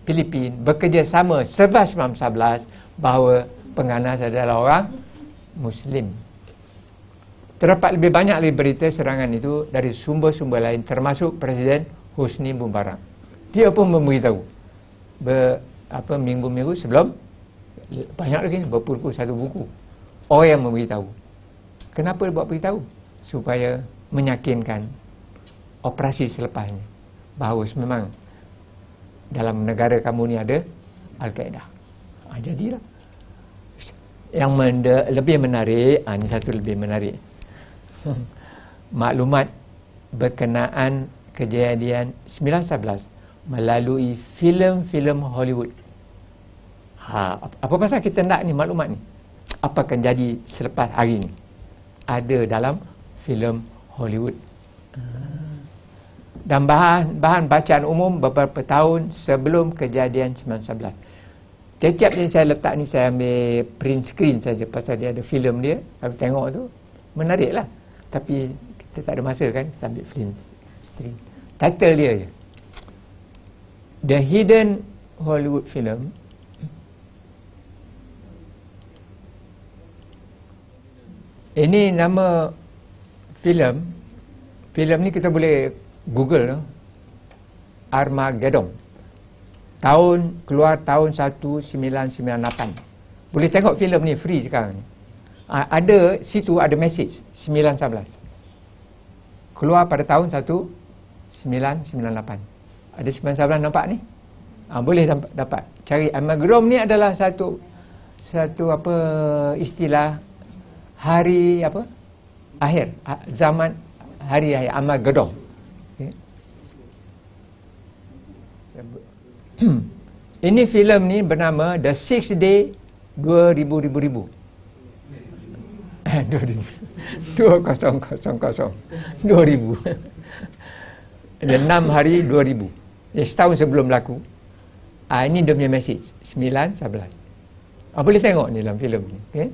Filipin bekerjasama sebab 1911 bahawa pengganas adalah orang Muslim. Terdapat lebih banyak lagi berita serangan itu dari sumber-sumber lain termasuk Presiden Husni Mubarak. Dia pun memberitahu ber, apa minggu-minggu sebelum banyak lagi berpuluh-puluh satu buku orang yang memberitahu kenapa dia buat beritahu supaya meyakinkan operasi selepasnya bahawa memang dalam negara kamu ni ada Al-Qaeda ha, jadilah yang mende, lebih menarik ha, ini satu lebih menarik maklumat berkenaan kejadian 1911 melalui filem-filem Hollywood. Ha, apa pasal kita nak ni maklumat ni? Apa akan jadi selepas hari ni? Ada dalam filem Hollywood. Dan bahan bahan bacaan umum beberapa tahun sebelum kejadian 1911. Tiap-tiap yang saya letak ni saya ambil print screen saja pasal dia ada filem dia. Kalau tengok tu menariklah. Tapi kita tak ada masa kan kita ambil print screen. Title dia je. The Hidden Hollywood Film Ini nama filem filem ni kita boleh google Armageddon tahun keluar tahun 1998 boleh tengok filem ni free sekarang ada situ ada message 911 keluar pada tahun 1998 ada simpan sabaran nampak ni? Ha, boleh dapat, dapat. Cari Amagrom ni adalah satu satu apa istilah hari apa? Akhir zaman hari akhir Amagedom. Okay. Ini filem ni bernama The Six Day 2000 ribu ribu. Dua kosong kosong kosong. Dua ribu. Enam hari dua ribu. Ya, setahun sebelum berlaku. Ah ini dia punya message. 9 11. Ah boleh tengok ni dalam filem ni, okey.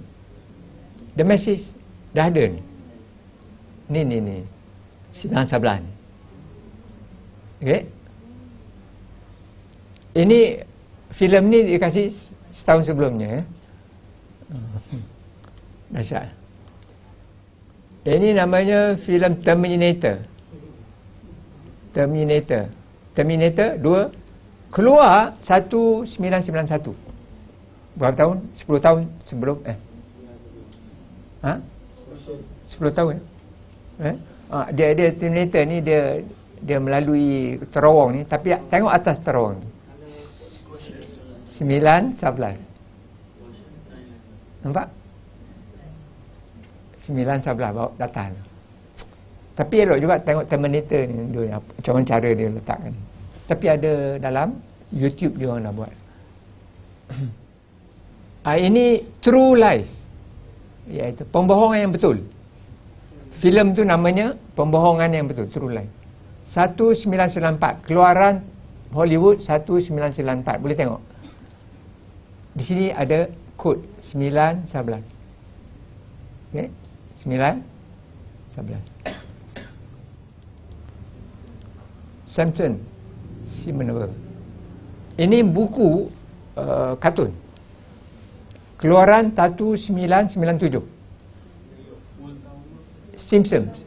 The message dah ada ni. Ni ni ni. 9 11 ni. Okey. Ini filem ni dikasih setahun sebelumnya eh. Dahsyat. Ini namanya filem Terminator. Terminator. Terminator 2 keluar 1991 berapa tahun 10 tahun sebelum eh ha 10 tahun eh ha, dia dia Terminator ni dia dia melalui terowong ni tapi tengok atas terowong 9 11 nampak 9 11 bawa datang tapi elok juga tengok Terminator ni dia, macam mana cara dia letakkan. Tapi ada dalam YouTube dia orang dah buat. ah, ini True Lies. Iaitu pembohongan yang betul. Filem tu namanya Pembohongan yang betul, True Lies. 1994 keluaran Hollywood 1994 boleh tengok di sini ada kod 911 okey 911 Samson Simenova. Ini buku uh, kartun. Keluaran Tatu 997. Simpsons.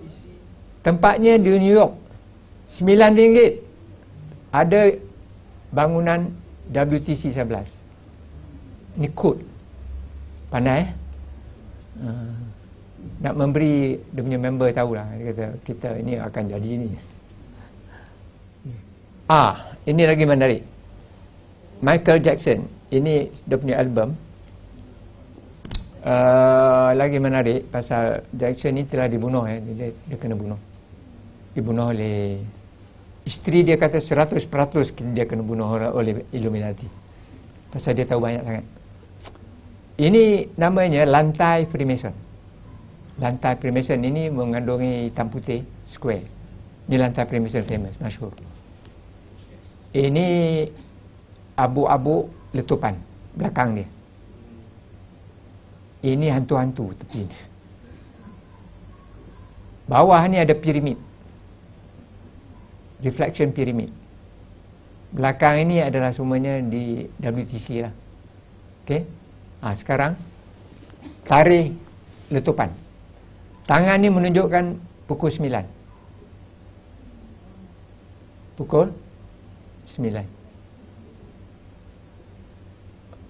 Tempatnya di New York. RM9. Ada bangunan WTC 11. Ini kod. Pandai eh? Uh, nak memberi dia punya member tahulah. Dia kata kita ini akan jadi ini. Ah, ini lagi menarik. Michael Jackson, ini dia punya album. Uh, lagi menarik pasal Jackson ni telah dibunuh eh. dia, dia kena bunuh. Dibunuh oleh isteri dia kata 100% dia kena bunuh oleh Illuminati. Pasal dia tahu banyak sangat. Ini namanya lantai Freemason. Lantai Freemason ini mengandungi hitam putih square. Ini lantai Freemason famous, masyhur ini abu-abu letupan belakang dia ini hantu-hantu tepi ni. Bawah ni ada piramid. Reflection piramid. Belakang ini adalah semuanya di WTC lah. Ok ha, sekarang tarikh letupan. Tangan ni menunjukkan pukul 9 pukul 9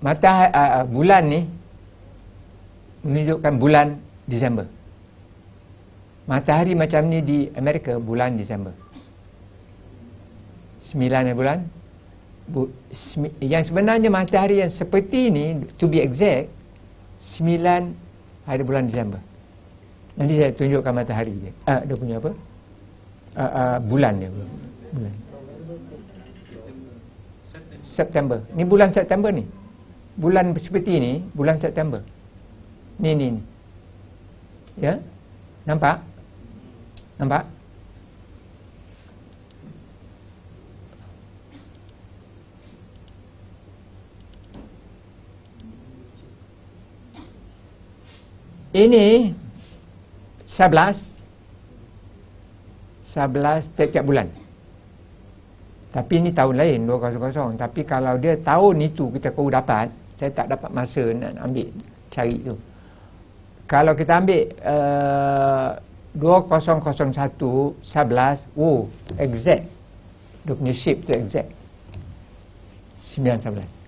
Matahari uh, uh, bulan ni menunjukkan bulan Disember. Matahari macam ni di Amerika bulan Disember. Sembilan bulan. Yang sebenarnya matahari yang seperti ini, to be exact, sembilan hari bulan Disember. Nanti saya tunjukkan matahari dia. Ah, dia punya apa? Uh, uh, bulan dia. Bulan. September. Ni bulan September ni. Bulan seperti ini, bulan September. Ni ni ni. Ya? Nampak? Nampak? Ini 11 11 tiap-tiap bulan. Tapi ini tahun lain 200 tapi kalau dia tahun itu kita kau dapat, saya tak dapat masa nak ambil cari tu. Kalau kita ambil uh, 2001 11 oh exact. Dia punya shape tu exact. 9 11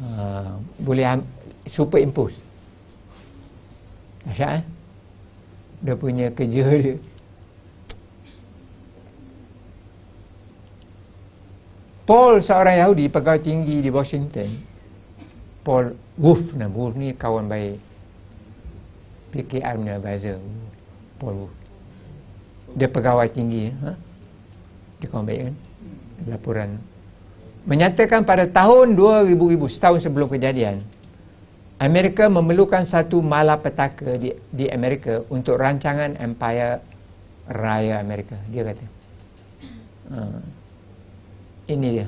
uh, boleh superimpose. Asyik eh? Dia punya kerja dia. Paul seorang Yahudi pegawai tinggi di Washington. Paul Wolf nama Wolf ni kawan baik PKR punya advisor. Paul dia pegawai tinggi ha? dia kawan baik kan? Laporan. Menyatakan pada tahun 2000 setahun sebelum kejadian Amerika memerlukan satu malapetaka di, di Amerika untuk rancangan Empire Raya Amerika dia kata. Ha. ini dia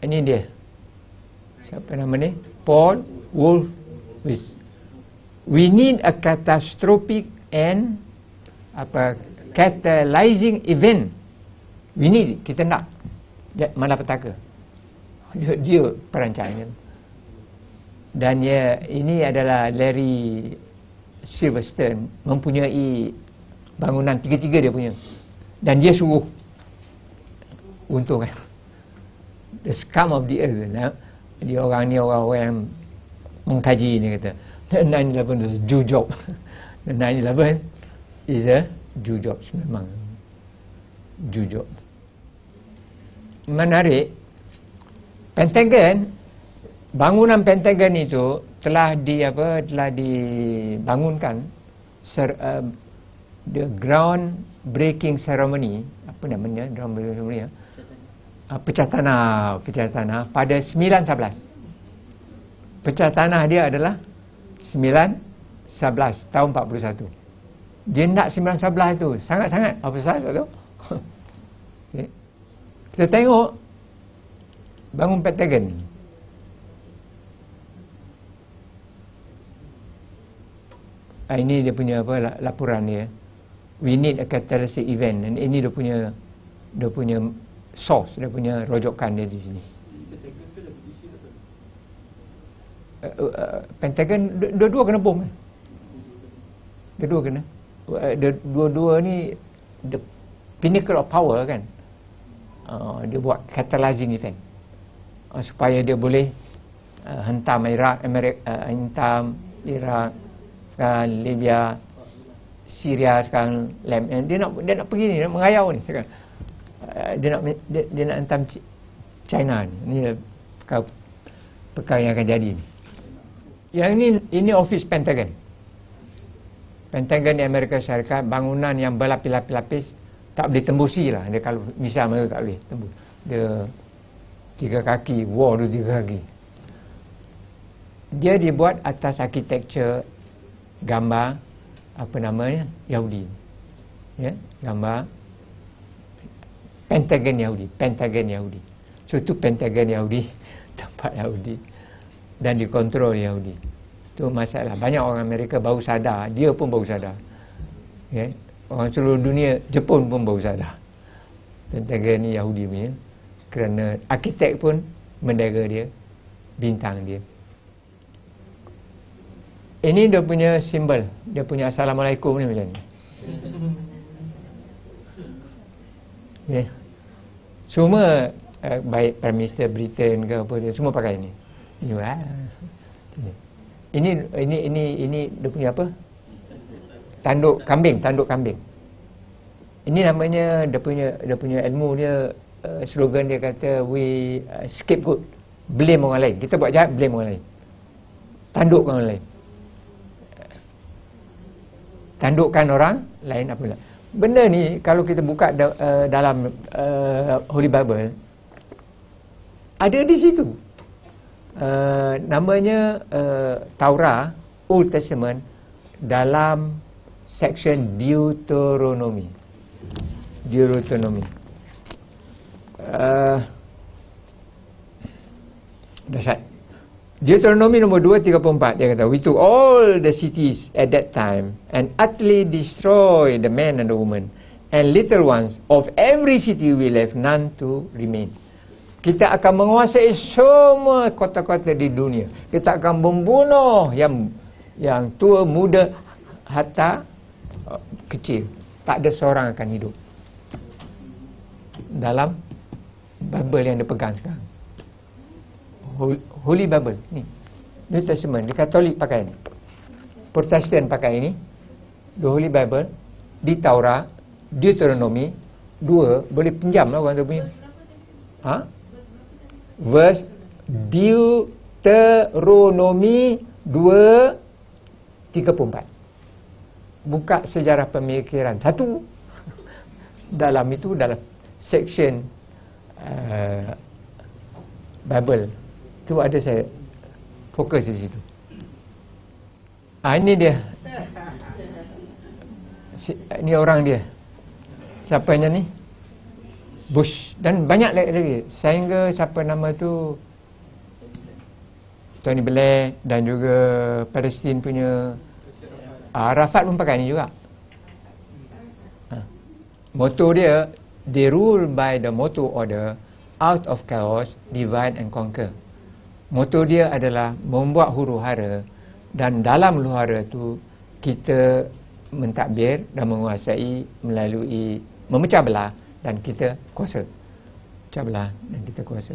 ini dia. Siapa nama ni Paul Wolfowitz we need a catastrophic and apa catalyzing event. We need kita nak mana petaka. Dia, dia perancangan dan ya ini adalah Larry Silverstone mempunyai bangunan tiga-tiga dia punya. Dan dia suruh. Untung kan the scum of the earth nah? dia orang ni orang-orang yang mengkaji ni kata 9-11 is Jew job 9-11 is a Jew job memang Jew job menarik. Pentagon bangunan Pentagon itu telah di apa telah dibangunkan ser, uh, the ground breaking ceremony. Apa namanya? Ground breaking ceremony ya uh, pecah tanah pecah tanah. Pada 911 pecah tanah dia adalah 911 tahun 41 dia nak 911 itu sangat-sangat. Apa sahaja tu? Okay. kita tengok bangun Pentagon. Ah, ini dia punya apa laporan dia. We need a catalytic event. Dan ini dia punya dia punya source dia punya rojokan dia di sini. Uh, uh, Pentagon dua-dua kena bom eh? dua-dua kena. Dua-dua ni the pinnacle of power kan? Uh, dia buat catalyzing event. Uh, supaya dia boleh hentam Iraq Amerika hentam Iraq Libya Syria sekarang dia nak dia nak pergi ni nak mengayau ni sekarang uh, dia nak dia, dia nak hentam China ni. Ni perkara, perkara yang akan jadi ni. Yang ini ini office Pentagon. Pentagon di Amerika Syarikat bangunan yang berlapis-lapis tak boleh tembusi lah. Dia kalau misal mereka tak boleh tembus. Dia tiga kaki wall tu tiga kaki. Dia dibuat atas arkitektur gambar apa namanya Yahudi. Ya gambar Pentagon Yahudi Pentagon Yahudi. So itu Pentagon Yahudi tempat Yahudi. Dan dikontrol Yahudi. Itu masalah. Banyak orang Amerika baru sadar. Dia pun baru sadar. Ya. Orang seluruh dunia Jepun pun baru sadar. Pentagon ni Yahudi punya kerana arkitek pun mendaga dia bintang dia. Ini dia punya simbol. Dia punya assalamualaikum ni macam ni. Okay. Semua uh, baik Prime Minister Britain ke apa dia semua pakai ni. Ya. Ini ini ini ini dia punya apa? Tanduk kambing, tanduk kambing. Ini namanya dia punya dia punya ilmu dia uh, slogan dia kata we uh, scapegoat. Blame orang lain. Kita buat jahat blame orang lain. Tandukkan orang lain. Tandukkan orang lain apa pula. Benda ni kalau kita buka da, uh, dalam uh, Holy Bible ada di situ. Uh, namanya uh, Taurah Old Testament dalam section Deuteronomy. Deuteronomy. Uh, Dahsyat. Deuteronomy nombor 234 dia kata we took all the cities at that time and utterly destroy the man and the woman and little ones of every city we left none to remain. Kita akan menguasai semua kota-kota di dunia. Kita akan membunuh yang yang tua, muda, hatta uh, kecil. Tak ada seorang akan hidup. Dalam Bible yang dipegang sekarang. Holy Bible ni. New Testament di Katolik pakai ni. Protestan pakai ini. The Holy Bible di Taurat, Deuteronomy dua boleh pinjam lah orang tu punya. Ha? Verse Deuteronomy 2 34. Buka sejarah pemikiran. Satu dalam itu dalam section uh, Bible tu ada saya fokus di situ. Ah ini dia. Si, ini orang dia. Siapa yang ni? Bush dan banyak lagi, sehingga siapa nama tu Tony Blair dan juga Palestin punya ah, Arafat pun pakai ni juga. Ha. Moto dia they rule by the motto order out of chaos divide and conquer. Moto dia adalah membuat huru hara dan dalam huru hara tu kita mentadbir dan menguasai melalui memecah belah dan kita kuasa. Pecah belah dan kita kuasa.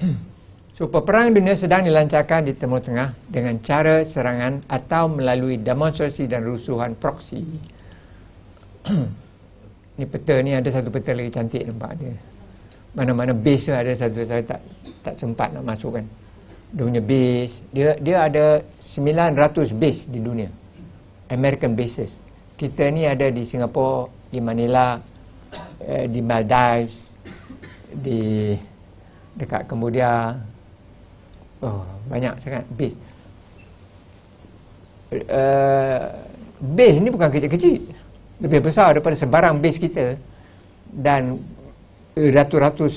so peperang dunia sedang dilancarkan di Timur Tengah dengan cara serangan atau melalui demonstrasi dan rusuhan proksi. ni peta ni ada satu peta lagi cantik nampak dia mana-mana base tu ada satu saya tak tak sempat nak masukkan. Dia punya base dia dia ada 900 base di dunia. American bases. Kita ni ada di Singapore di Manila eh, di Maldives di dekat Cambodia. Oh banyak sangat base. Uh, base ni bukan kecil-kecil. Lebih besar daripada sebarang base kita. Dan ratus-ratus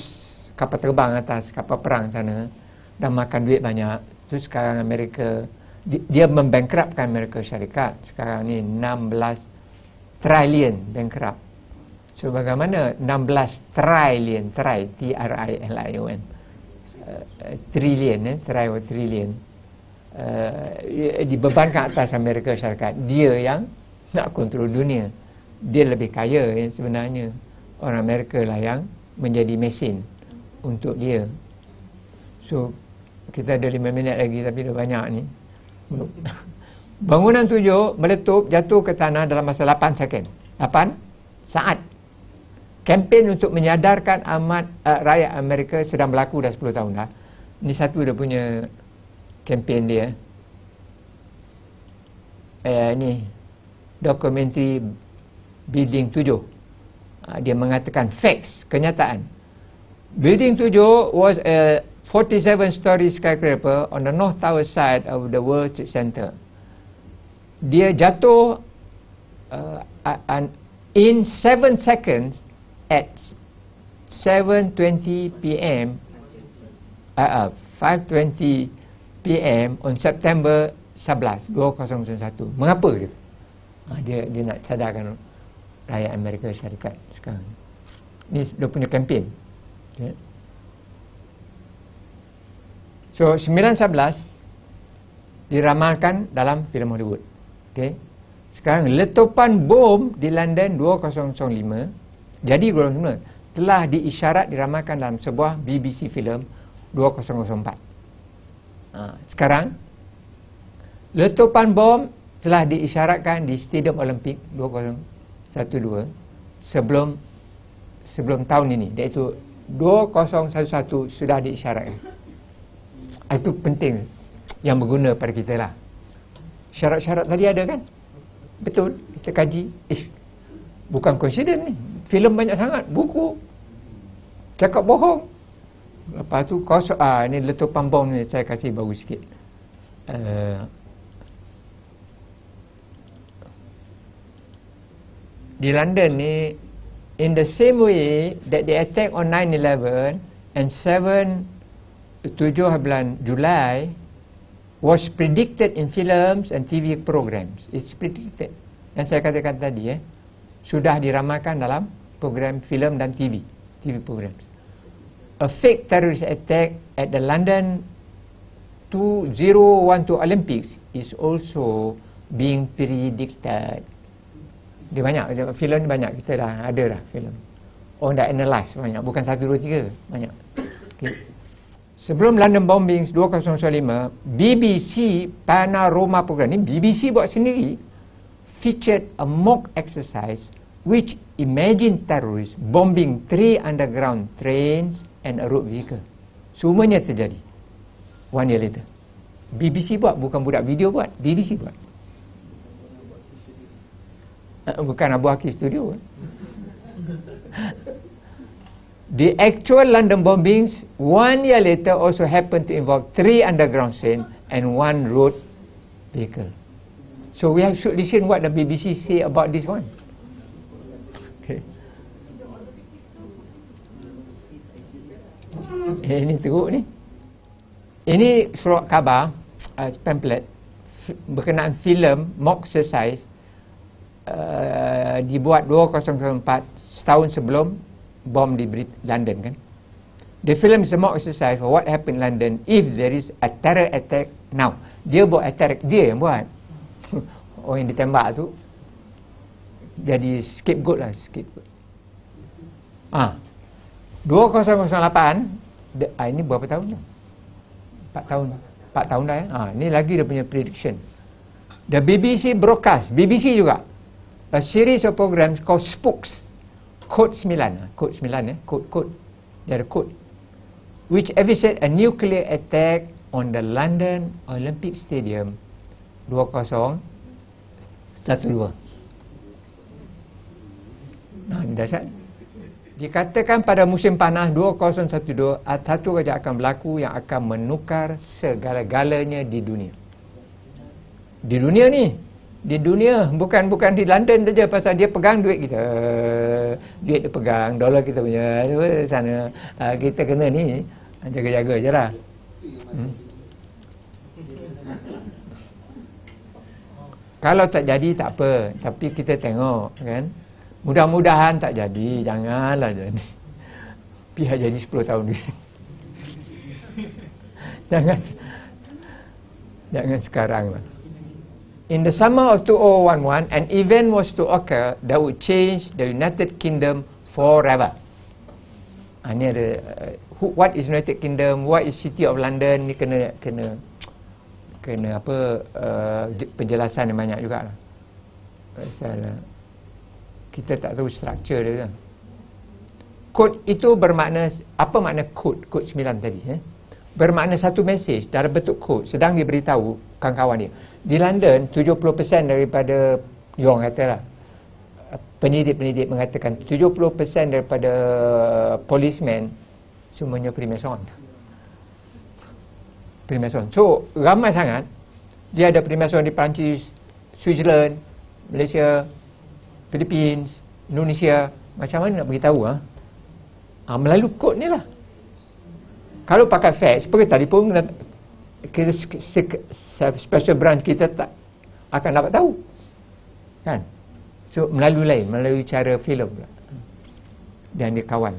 kapal terbang atas kapal perang sana dan makan duit banyak. Tu sekarang Amerika dia membankrupkan Amerika Syarikat. Sekarang ni 16 trilion bankrupt. So bagaimana 16 trilion tri T R I L I O N uh, trillion eh tri or trillion uh, dibebankan atas Amerika Syarikat. Dia yang nak kontrol dunia. Dia lebih kaya eh, sebenarnya. Orang Amerika lah yang menjadi mesin untuk dia. So kita ada lima minit lagi tapi dah banyak ni. Bangunan tujuh meletup jatuh ke tanah dalam masa 8 second. 8 saat. Kempen untuk menyadarkan amat uh, rakyat Amerika sedang berlaku dah 10 tahun dah. Ini satu dia punya kempen dia. Eh ni dokumentari Building 7. Ah, dia mengatakan facts, kenyataan. Building 7 was a 47 story skyscraper on the north tower side of the World Trade Center. Dia jatuh uh, in 7 seconds at 7:20 p.m. Uh, uh, 5:20 p.m. on September 11 2001. Mengapa dia? Uh, dia dia nak sadarkan rakyat Amerika Syarikat sekarang. Ni dia punya kempen. Okay. So 911 diramalkan dalam filem Hollywood. Okay. Sekarang letupan bom di London 2005 Jadi golongan semula telah diisyarat diramalkan dalam sebuah BBC filem 2004. Ha, sekarang letupan bom telah diisyaratkan di Stadium Olimpik 2012 sebelum sebelum tahun ini iaitu 2011 sudah diisyaratkan. Itu penting yang berguna pada kita lah. Syarat-syarat tadi ada kan? Betul. Kita kaji. Eh, bukan coincident ni. Filem banyak sangat. Buku. Cakap bohong. Lepas tu kosong. Ah, ni letupan bom ni saya kasih bagus sikit. Uh, di London ni in the same way that the attack on 9/11 and 7 7 bulan Julai was predicted in films and TV programs. It's predicted. Yang saya katakan tadi eh, sudah diramalkan dalam program film dan TV, TV programs. A fake terrorist attack at the London 2012 Olympics is also being predicted. Dia banyak, filem ni banyak kita dah ada dah filem. Orang dah analyse banyak, bukan satu dua tiga, banyak. Okay. Sebelum London Bombings 2005, BBC Panorama Program ni BBC buat sendiri featured a mock exercise which imagine terrorists bombing three underground trains and a road vehicle. Semuanya terjadi. One year later. BBC buat, bukan budak video buat. BBC buat. Eh, bukan Abu Hakir Studio. The actual London bombings one year later also happened to involve three underground trains and one road vehicle. So we have should listen what the BBC say about this one. Okay. Eh, ini teruk ni. Ini surat khabar uh, pamphlet berkenaan filem mock exercise uh, dibuat 2004 setahun sebelum bom di Brit London kan. The film is a mock exercise for what happened in London if there is a terror attack now. Dia buat attack, dia yang buat. Orang yang ditembak tu jadi scapegoat lah scapegoat. Ah. 2008 de, ah, ini berapa tahun dah? 4 tahun. 4 tahun dah ya. Ah, ini lagi dia punya prediction. The BBC broadcast, BBC juga. A series of programs called Spooks. Kod 9 kod 9 eh? Kod kod dia ada kod which eviscerate a nuclear attack on the London Olympic Stadium? 2012 nah ini dahsyat dikatakan pada musim panas 2012 satu saja akan berlaku yang akan menukar segala-galanya di dunia. Di dunia ni di dunia bukan bukan di London saja pasal dia pegang duit kita. Duit dia pegang dolar kita punya sana uh, kita kena ni jaga-jaga je lah. Hmm. kalau tak jadi tak apa. Tapi kita tengok kan. Mudah-mudahan tak jadi. Janganlah jadi. Biar jadi 10 tahun ni jangan jangan sekarang lah In the summer of 2011, an event was to occur that would change the United Kingdom forever. Ha, ini ada uh, who, what is United Kingdom, what is City of London, ni kena kena kena apa uh, penjelasan yang banyak juga lah. Pasal uh, kita tak tahu struktur dia. Kod itu bermakna apa makna kod kod 9 tadi eh? Bermakna satu mesej dalam bentuk kod sedang diberitahu kawan-kawan dia di London 70% daripada yang katalah penyidik-penyidik mengatakan 70% daripada policemen semuanya Freemason Freemason so ramai sangat. Dia ada Freemason di Perancis Switzerland Malaysia Philippines Indonesia. Macam mana nak beritahu ha? ha melalui kod ni lah. Kalau pakai fax pergi telefon kita special branch kita tak akan dapat tahu. Kan? So melalui lain melalui cara filem dan dia kawal.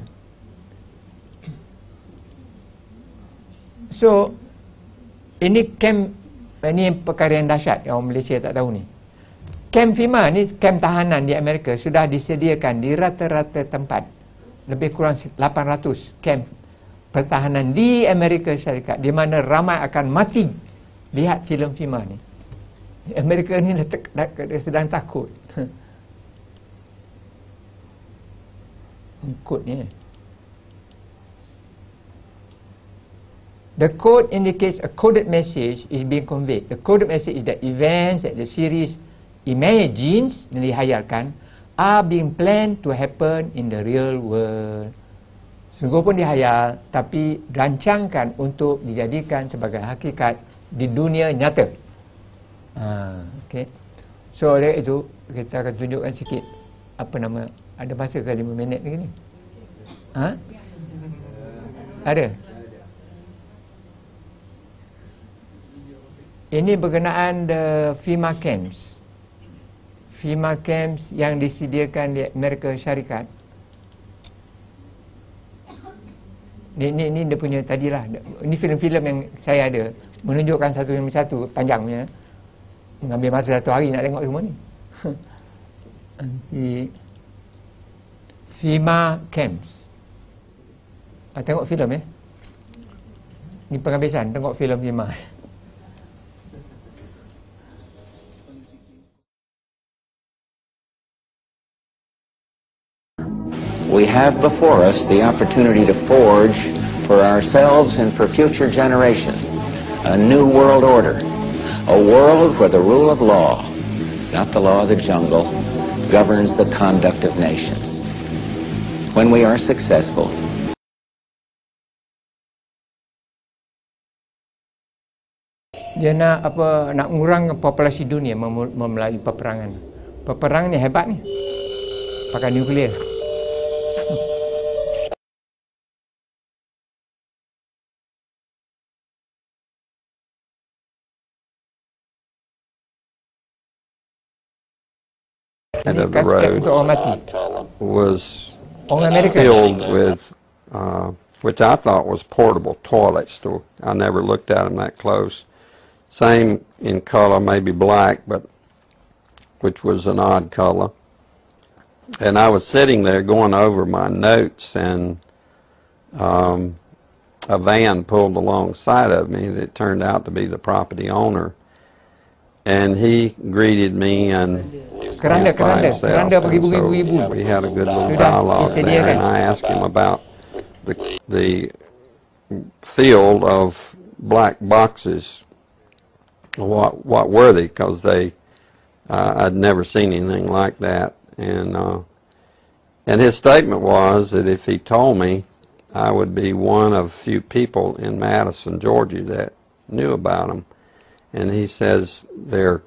So ini camp ini perkara yang dahsyat yang orang Malaysia tak tahu ni. Kem FEMA ni, kem tahanan di Amerika sudah disediakan di rata-rata tempat. Lebih kurang 800 kem pertahanan di Amerika Syarikat di mana ramai akan mati lihat filem FEMA ni. Amerika ni dah, dah, dah sedang takut. Kod ni. The code indicates a coded message is being conveyed. The coded message is that events that the series imagines yang dihayalkan are being planned to happen in the real world. Sungguh pun dihayal tapi rancangkan untuk dijadikan sebagai hakikat di dunia nyata. Ha, okay. So oleh itu kita akan tunjukkan sikit apa nama ada masa ke 5 minit lagi ni? Ha? Ada? Ini berkenaan the FEMA camps. FEMA camps yang disediakan di Amerika Syarikat ni ni ni dia punya tadilah. Ini filem-filem yang saya ada. Menunjukkan satu demi satu panjangnya. Mengambil masa satu hari nak tengok semua ni. Nanti FEMA camps. Ah, tengok filem ya ni penghabisan. Tengok filem FEMA we have before us the opportunity to forge for ourselves and for future generations a new world order, a world where the rule of law, not the law of the jungle, governs the conduct of nations. When we are successful, dia nak apa nak mengurang populasi dunia melalui peperangan. Peperangan ni hebat ni. Pakai nuklear. End of the road was filled with, uh, which I thought was portable toilets. To, I never looked at them that close. Same in color, maybe black, but which was an odd color. And I was sitting there going over my notes, and um, a van pulled alongside of me that turned out to be the property owner. And he greeted me and keranda keranda keranda pergi beribu-ribu so we had a good little dialogue there. and I asked him about the the field of black boxes. What what were they? Because they uh, I'd never seen anything like that. And uh, and his statement was that if he told me I would be one of few people in Madison, Georgia that knew about them. And he says they're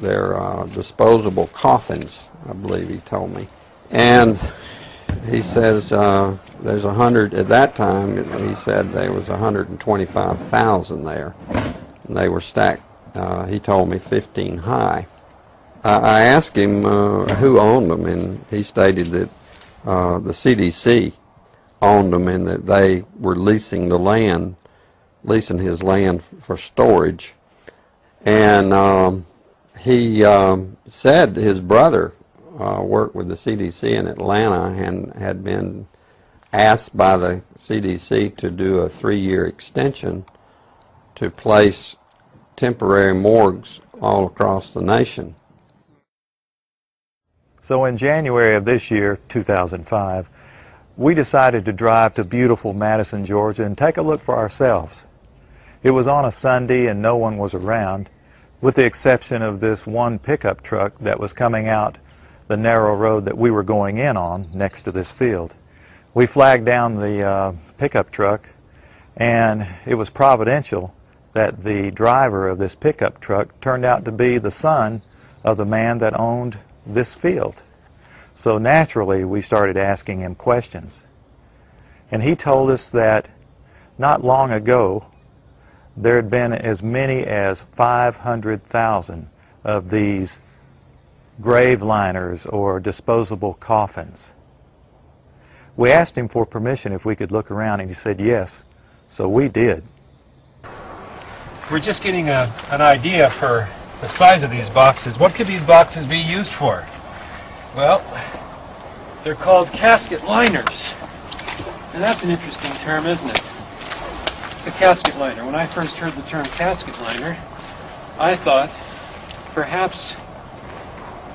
they're uh, disposable coffins, I believe he told me. And he says uh, there's a hundred at that time. He said there was 125,000 there, and they were stacked. Uh, he told me 15 high. I, I asked him uh, who owned them, and he stated that uh, the CDC owned them, and that they were leasing the land, leasing his land for storage, and um, he um, said his brother uh, worked with the CDC in Atlanta and had been asked by the CDC to do a three-year extension to place temporary morgues all across the nation. So in January of this year, 2005, we decided to drive to beautiful Madison, Georgia and take a look for ourselves. It was on a Sunday and no one was around, with the exception of this one pickup truck that was coming out the narrow road that we were going in on next to this field. We flagged down the uh, pickup truck and it was providential that the driver of this pickup truck turned out to be the son of the man that owned this field. So naturally we started asking him questions. And he told us that not long ago there had been as many as 500,000 of these grave liners or disposable coffins. We asked him for permission if we could look around, and he said yes, so we did. We're just getting a, an idea for the size of these boxes. What could these boxes be used for? Well, they're called casket liners. And that's an interesting term, isn't it? It's a casket liner. When I first heard the term casket liner, I thought perhaps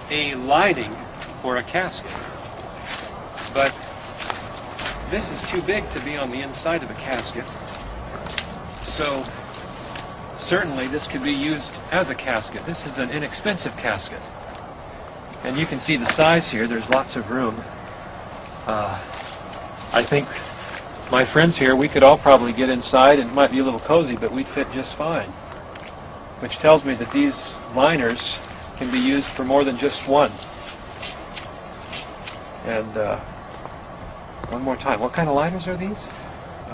a lining for a casket. But this is too big to be on the inside of a casket. So certainly this could be used as a casket. This is an inexpensive casket. And you can see the size here. There's lots of room. Uh, I think my friends here, we could all probably get inside. It might be a little cozy, but we'd fit just fine. Which tells me that these liners can be used for more than just one. And uh, one more time, what kind of liners are these?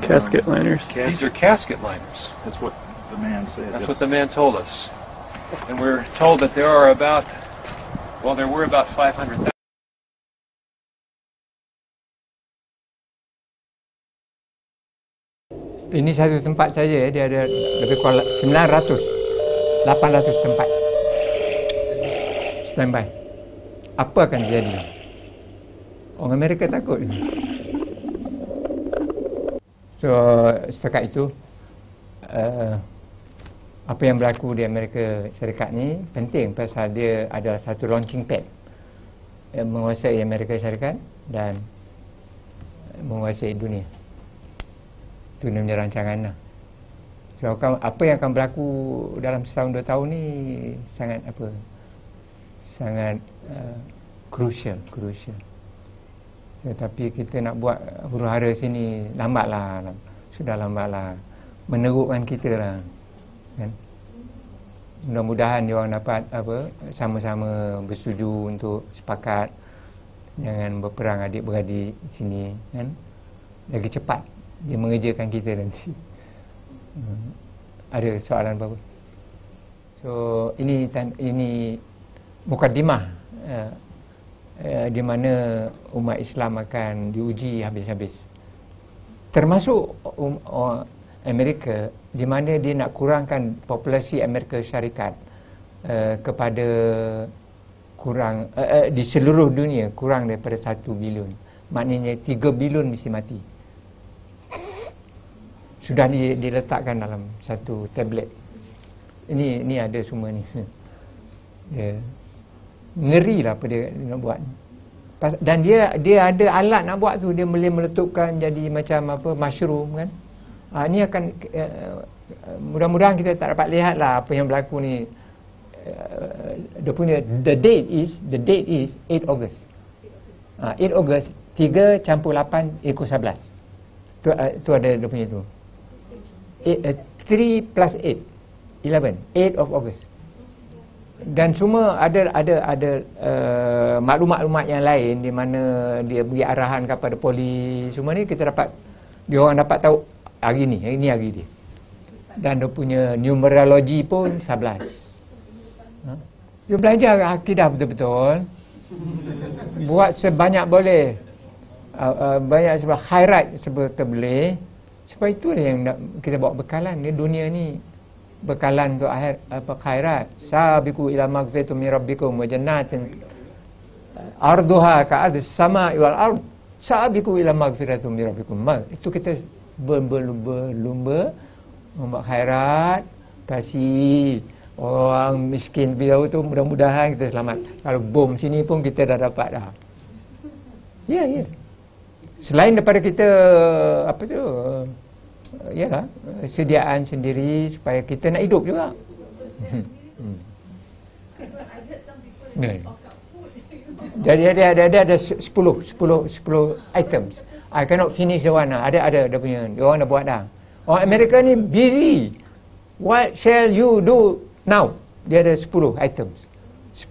Casket liners. These are casket liners. That's what the man said. That's what the man told us. And we're told that there are about, well, there were about 500,000. Ini satu tempat saja, dia ada lebih kurang 900, 800 tempat. Standby. Apa akan terjadi? Orang Amerika takut. So, setakat itu, uh, apa yang berlaku di Amerika Syarikat ni penting pasal dia adalah satu launching pad menguasai Amerika Syarikat dan menguasai dunia. Itu namanya rancangan lah. So, apa yang akan berlaku dalam setahun dua tahun ni sangat apa? Sangat uh, crucial, crucial. Tetapi kita nak buat huru hara sini lambatlah. Sudah lambatlah. Menerukkan kita lah. Kan? Mudah-mudahan dia orang dapat apa sama-sama bersetuju untuk sepakat jangan berperang adik-beradik sini kan. Lagi cepat dia mengerjakan kita nanti. Hmm. Ada soalan apa? So ini ini mukadimah uh, uh, di mana umat Islam akan diuji habis-habis. Termasuk um, uh, Amerika di mana dia nak kurangkan populasi Amerika Syarikat uh, kepada kurang uh, uh, di seluruh dunia kurang daripada 1 bilion. Maknanya 3 bilion mesti mati sudah diletakkan dalam satu tablet. Ini ini ada semua ni. Dia ngeri lah apa dia, nak buat. Dan dia dia ada alat nak buat tu dia boleh meletupkan jadi macam apa mushroom kan. Ha, ni akan uh, mudah-mudahan kita tak dapat lihat lah apa yang berlaku ni. Uh, dia punya the date is the date is 8 August. Ha, 8 August 3 campur 8 ekor 11. Tu uh, tu ada dia punya tu. 3 uh, plus 8 11 8 of August. Dan semua ada ada ada uh, maklumat-maklumat yang lain di mana dia beri arahan kepada polis. Semua ni kita dapat dia orang dapat tahu hari ni. Hari ni hari dia. Dan dia punya numerologi pun 11 ha? dia belajar akidah betul-betul. Buat sebanyak boleh. Uh, uh, banyak sebab khairat sebetul boleh sebab itu yang kita bawa bekalan. Ni dunia ni bekalan untuk akhir apa khairat. Sabiqu ila maghfiratin min rabbikum wa jannatin arduha ka ardi sama wal ard. Sabiqu ila maghfiratin min rabbikum. Itu kita berlumba membuat khairat kasih. Orang miskin bila tu mudah-mudahan kita selamat. Kalau bom sini pun kita dah dapat dah. Ya yeah, ya. yeah selain daripada kita apa tu ya lah sediaan sendiri supaya kita nak hidup juga. Hmm. jadi ada ada ada ada 10 10 10 items. I cannot finish the one. Ada ada dia punya dia orang dah buat dah. Orang Amerika ni busy. What shall you do now? Dia ada 10 items.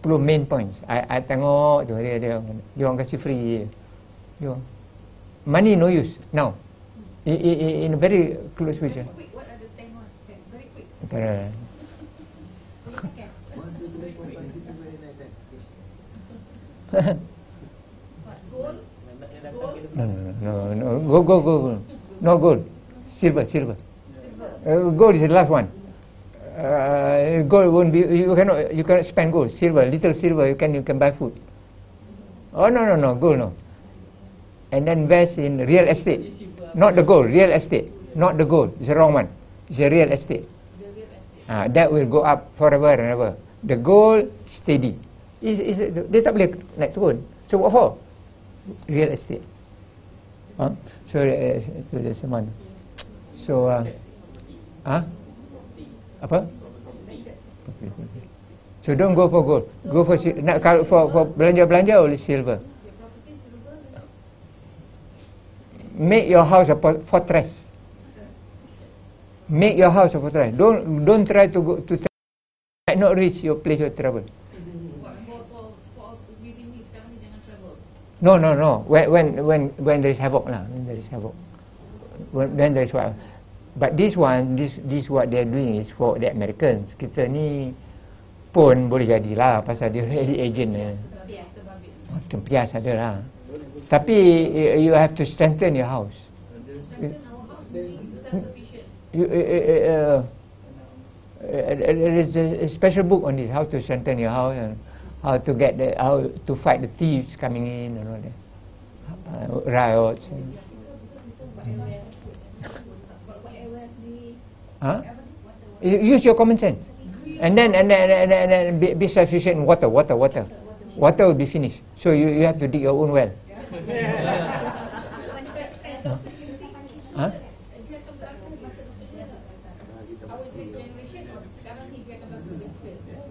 10 main points. I, I tengok tu dia dia dia orang kasih free. Dia money no use now. In, in, in a very close future. What are the ten ones? Very quick. Okay. no, no, no, no, go, go, go, go. No gold, silver, silver. Uh, gold is the last one. uh, gold won't be you cannot you cannot spend gold silver little silver you can you can buy food oh no no no gold no and then invest in real estate. Not the gold real estate. Not the gold. It's the wrong one. It's a real estate. Uh, that will go up forever and ever. The gold steady. Is is dia tak boleh naik turun. So what for? Real estate. Huh? so uh, itu dia semua so uh, huh? apa? So don't go for gold. Go for nak kalau for, for belanja belanja oleh silver make your house a fortress. Make your house a fortress. Don't don't try to go to might not reach your place of travel. No no no. When when when when there is havoc lah. When there is havoc. When, then there is what? But this one, this this what they're doing is for the Americans. Kita ni pun boleh jadilah pasal dia ready agent ni. Tempias ada lah. Tapi you have to strengthen your house. You, uh, uh, uh, there is a special book on this, how to strengthen your house and how to get the, how to fight the thieves coming in and all that. Uh, riots. And. Huh? Use your common sense. And then and then and then, and then be, be sufficient in water, water, water. Water will be finished. So you you have to dig your own well. Huh?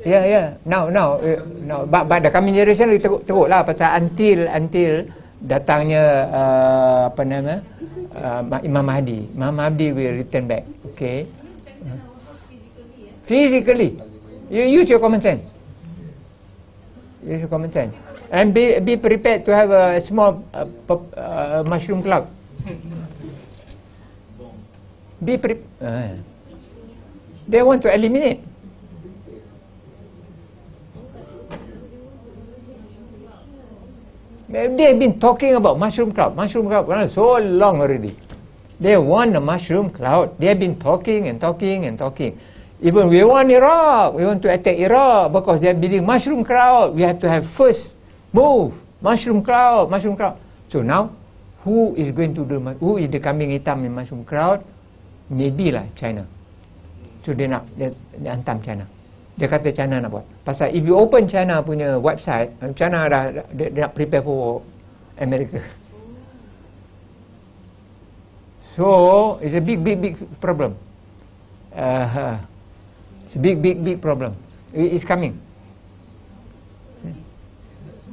Yeah, yeah. Now, now, uh, now. But, but the coming generation teruk, teruk lah pasal until until datangnya uh, apa nama uh, Imam Mahdi. Imam Mahdi will return back. Okay. Physically. You use your common sense. Use your common sense. And be, be prepared to have a small uh, uh, mushroom cloud. Be prepared. Uh, they want to eliminate. They have been talking about mushroom cloud, mushroom cloud for so long already. They want a mushroom cloud. They have been talking and talking and talking. Even we want Iraq, we want to attack Iraq because they are building mushroom cloud. We have to have first move, mushroom cloud, mushroom cloud. So now, who is going to do, who is the kambing hitam in mushroom cloud? Maybe lah China. So dia nak, dia, dia hantam China. Dia kata China nak buat. Pasal if you open China punya website, China dah, dia, dia nak prepare for America. So, it's a big, big, big problem. Uh, it's a big, big, big problem. It is coming.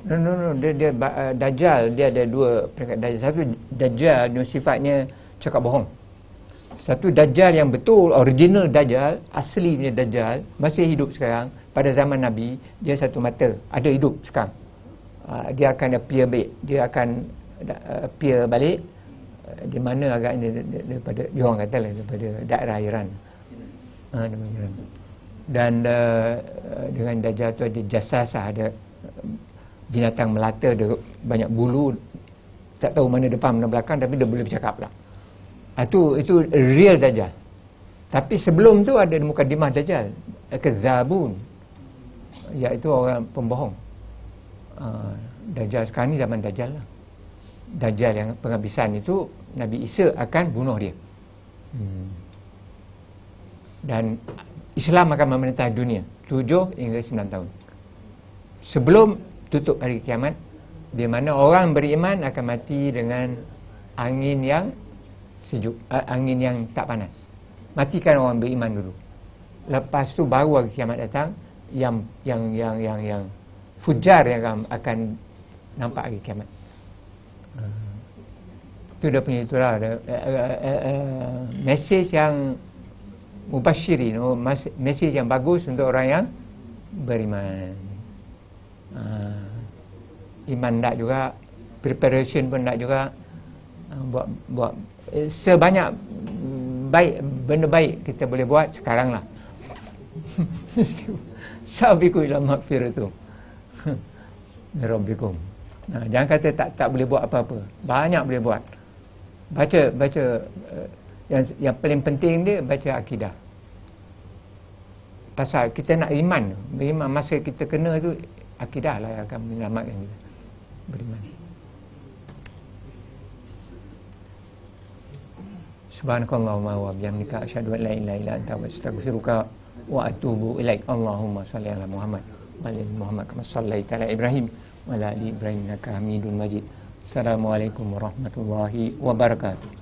No, no, no. Dia, dia, uh, Dajjal, dia ada dua peringkat Dajjal. Satu, Dajjal yang sifatnya cakap bohong. Satu, Dajjal yang betul, original Dajjal, aslinya Dajjal, masih hidup sekarang. Pada zaman Nabi, dia satu mata, ada hidup sekarang. Uh, dia akan appear balik. Dia akan uh, appear balik. Uh, di mana agaknya daripada, dia orang kata lah, daripada daerah Iran. Iran. Dan uh, dengan Dajjal tu ada jasasah, ada binatang melata dia banyak bulu tak tahu mana depan mana belakang tapi dia boleh bercakap lah. Itu itu real dajjal. Tapi sebelum tu ada mukadimah dajjal kezabun iaitu orang pembohong. Uh, dajjal sekarang ni zaman dajjal lah. Dajjal yang penghabisan itu Nabi Isa akan bunuh dia. Hmm. dan Islam akan memerintah dunia 7 hingga 9 tahun. Sebelum tutup hari kiamat. Di mana orang beriman akan mati dengan angin yang sejuk uh, angin yang tak panas. Matikan orang beriman dulu. Lepas tu baru hari kiamat datang yang yang yang yang yang fujar yang akan, akan nampak hari kiamat. Itu dia punya itulah uh, uh, uh, uh, mesej yang mubashirin oh, mesej yang bagus untuk orang yang beriman uh, iman tak juga preparation pun tak juga uh, buat buat eh, sebanyak baik benda baik kita boleh buat sekarang lah. Sabiku ila magfiratu rabbikum. Nah, jangan kata tak tak boleh buat apa-apa. Banyak boleh buat. Baca baca uh, yang yang paling penting dia baca akidah. Pasal kita nak iman beriman masa kita kena tu akidah lah yang akan menyelamatkan kita beriman Subhanakallahumma wa bihamdika asyhadu an la ilaha illa anta astaghfiruka wa atubu ilaik. Allahumma shalli ala Muhammad wa ala Muhammad kama shallaita ala Ibrahim wa ala ali Ibrahim innaka Hamidum Majid. Assalamualaikum warahmatullahi wabarakatuh.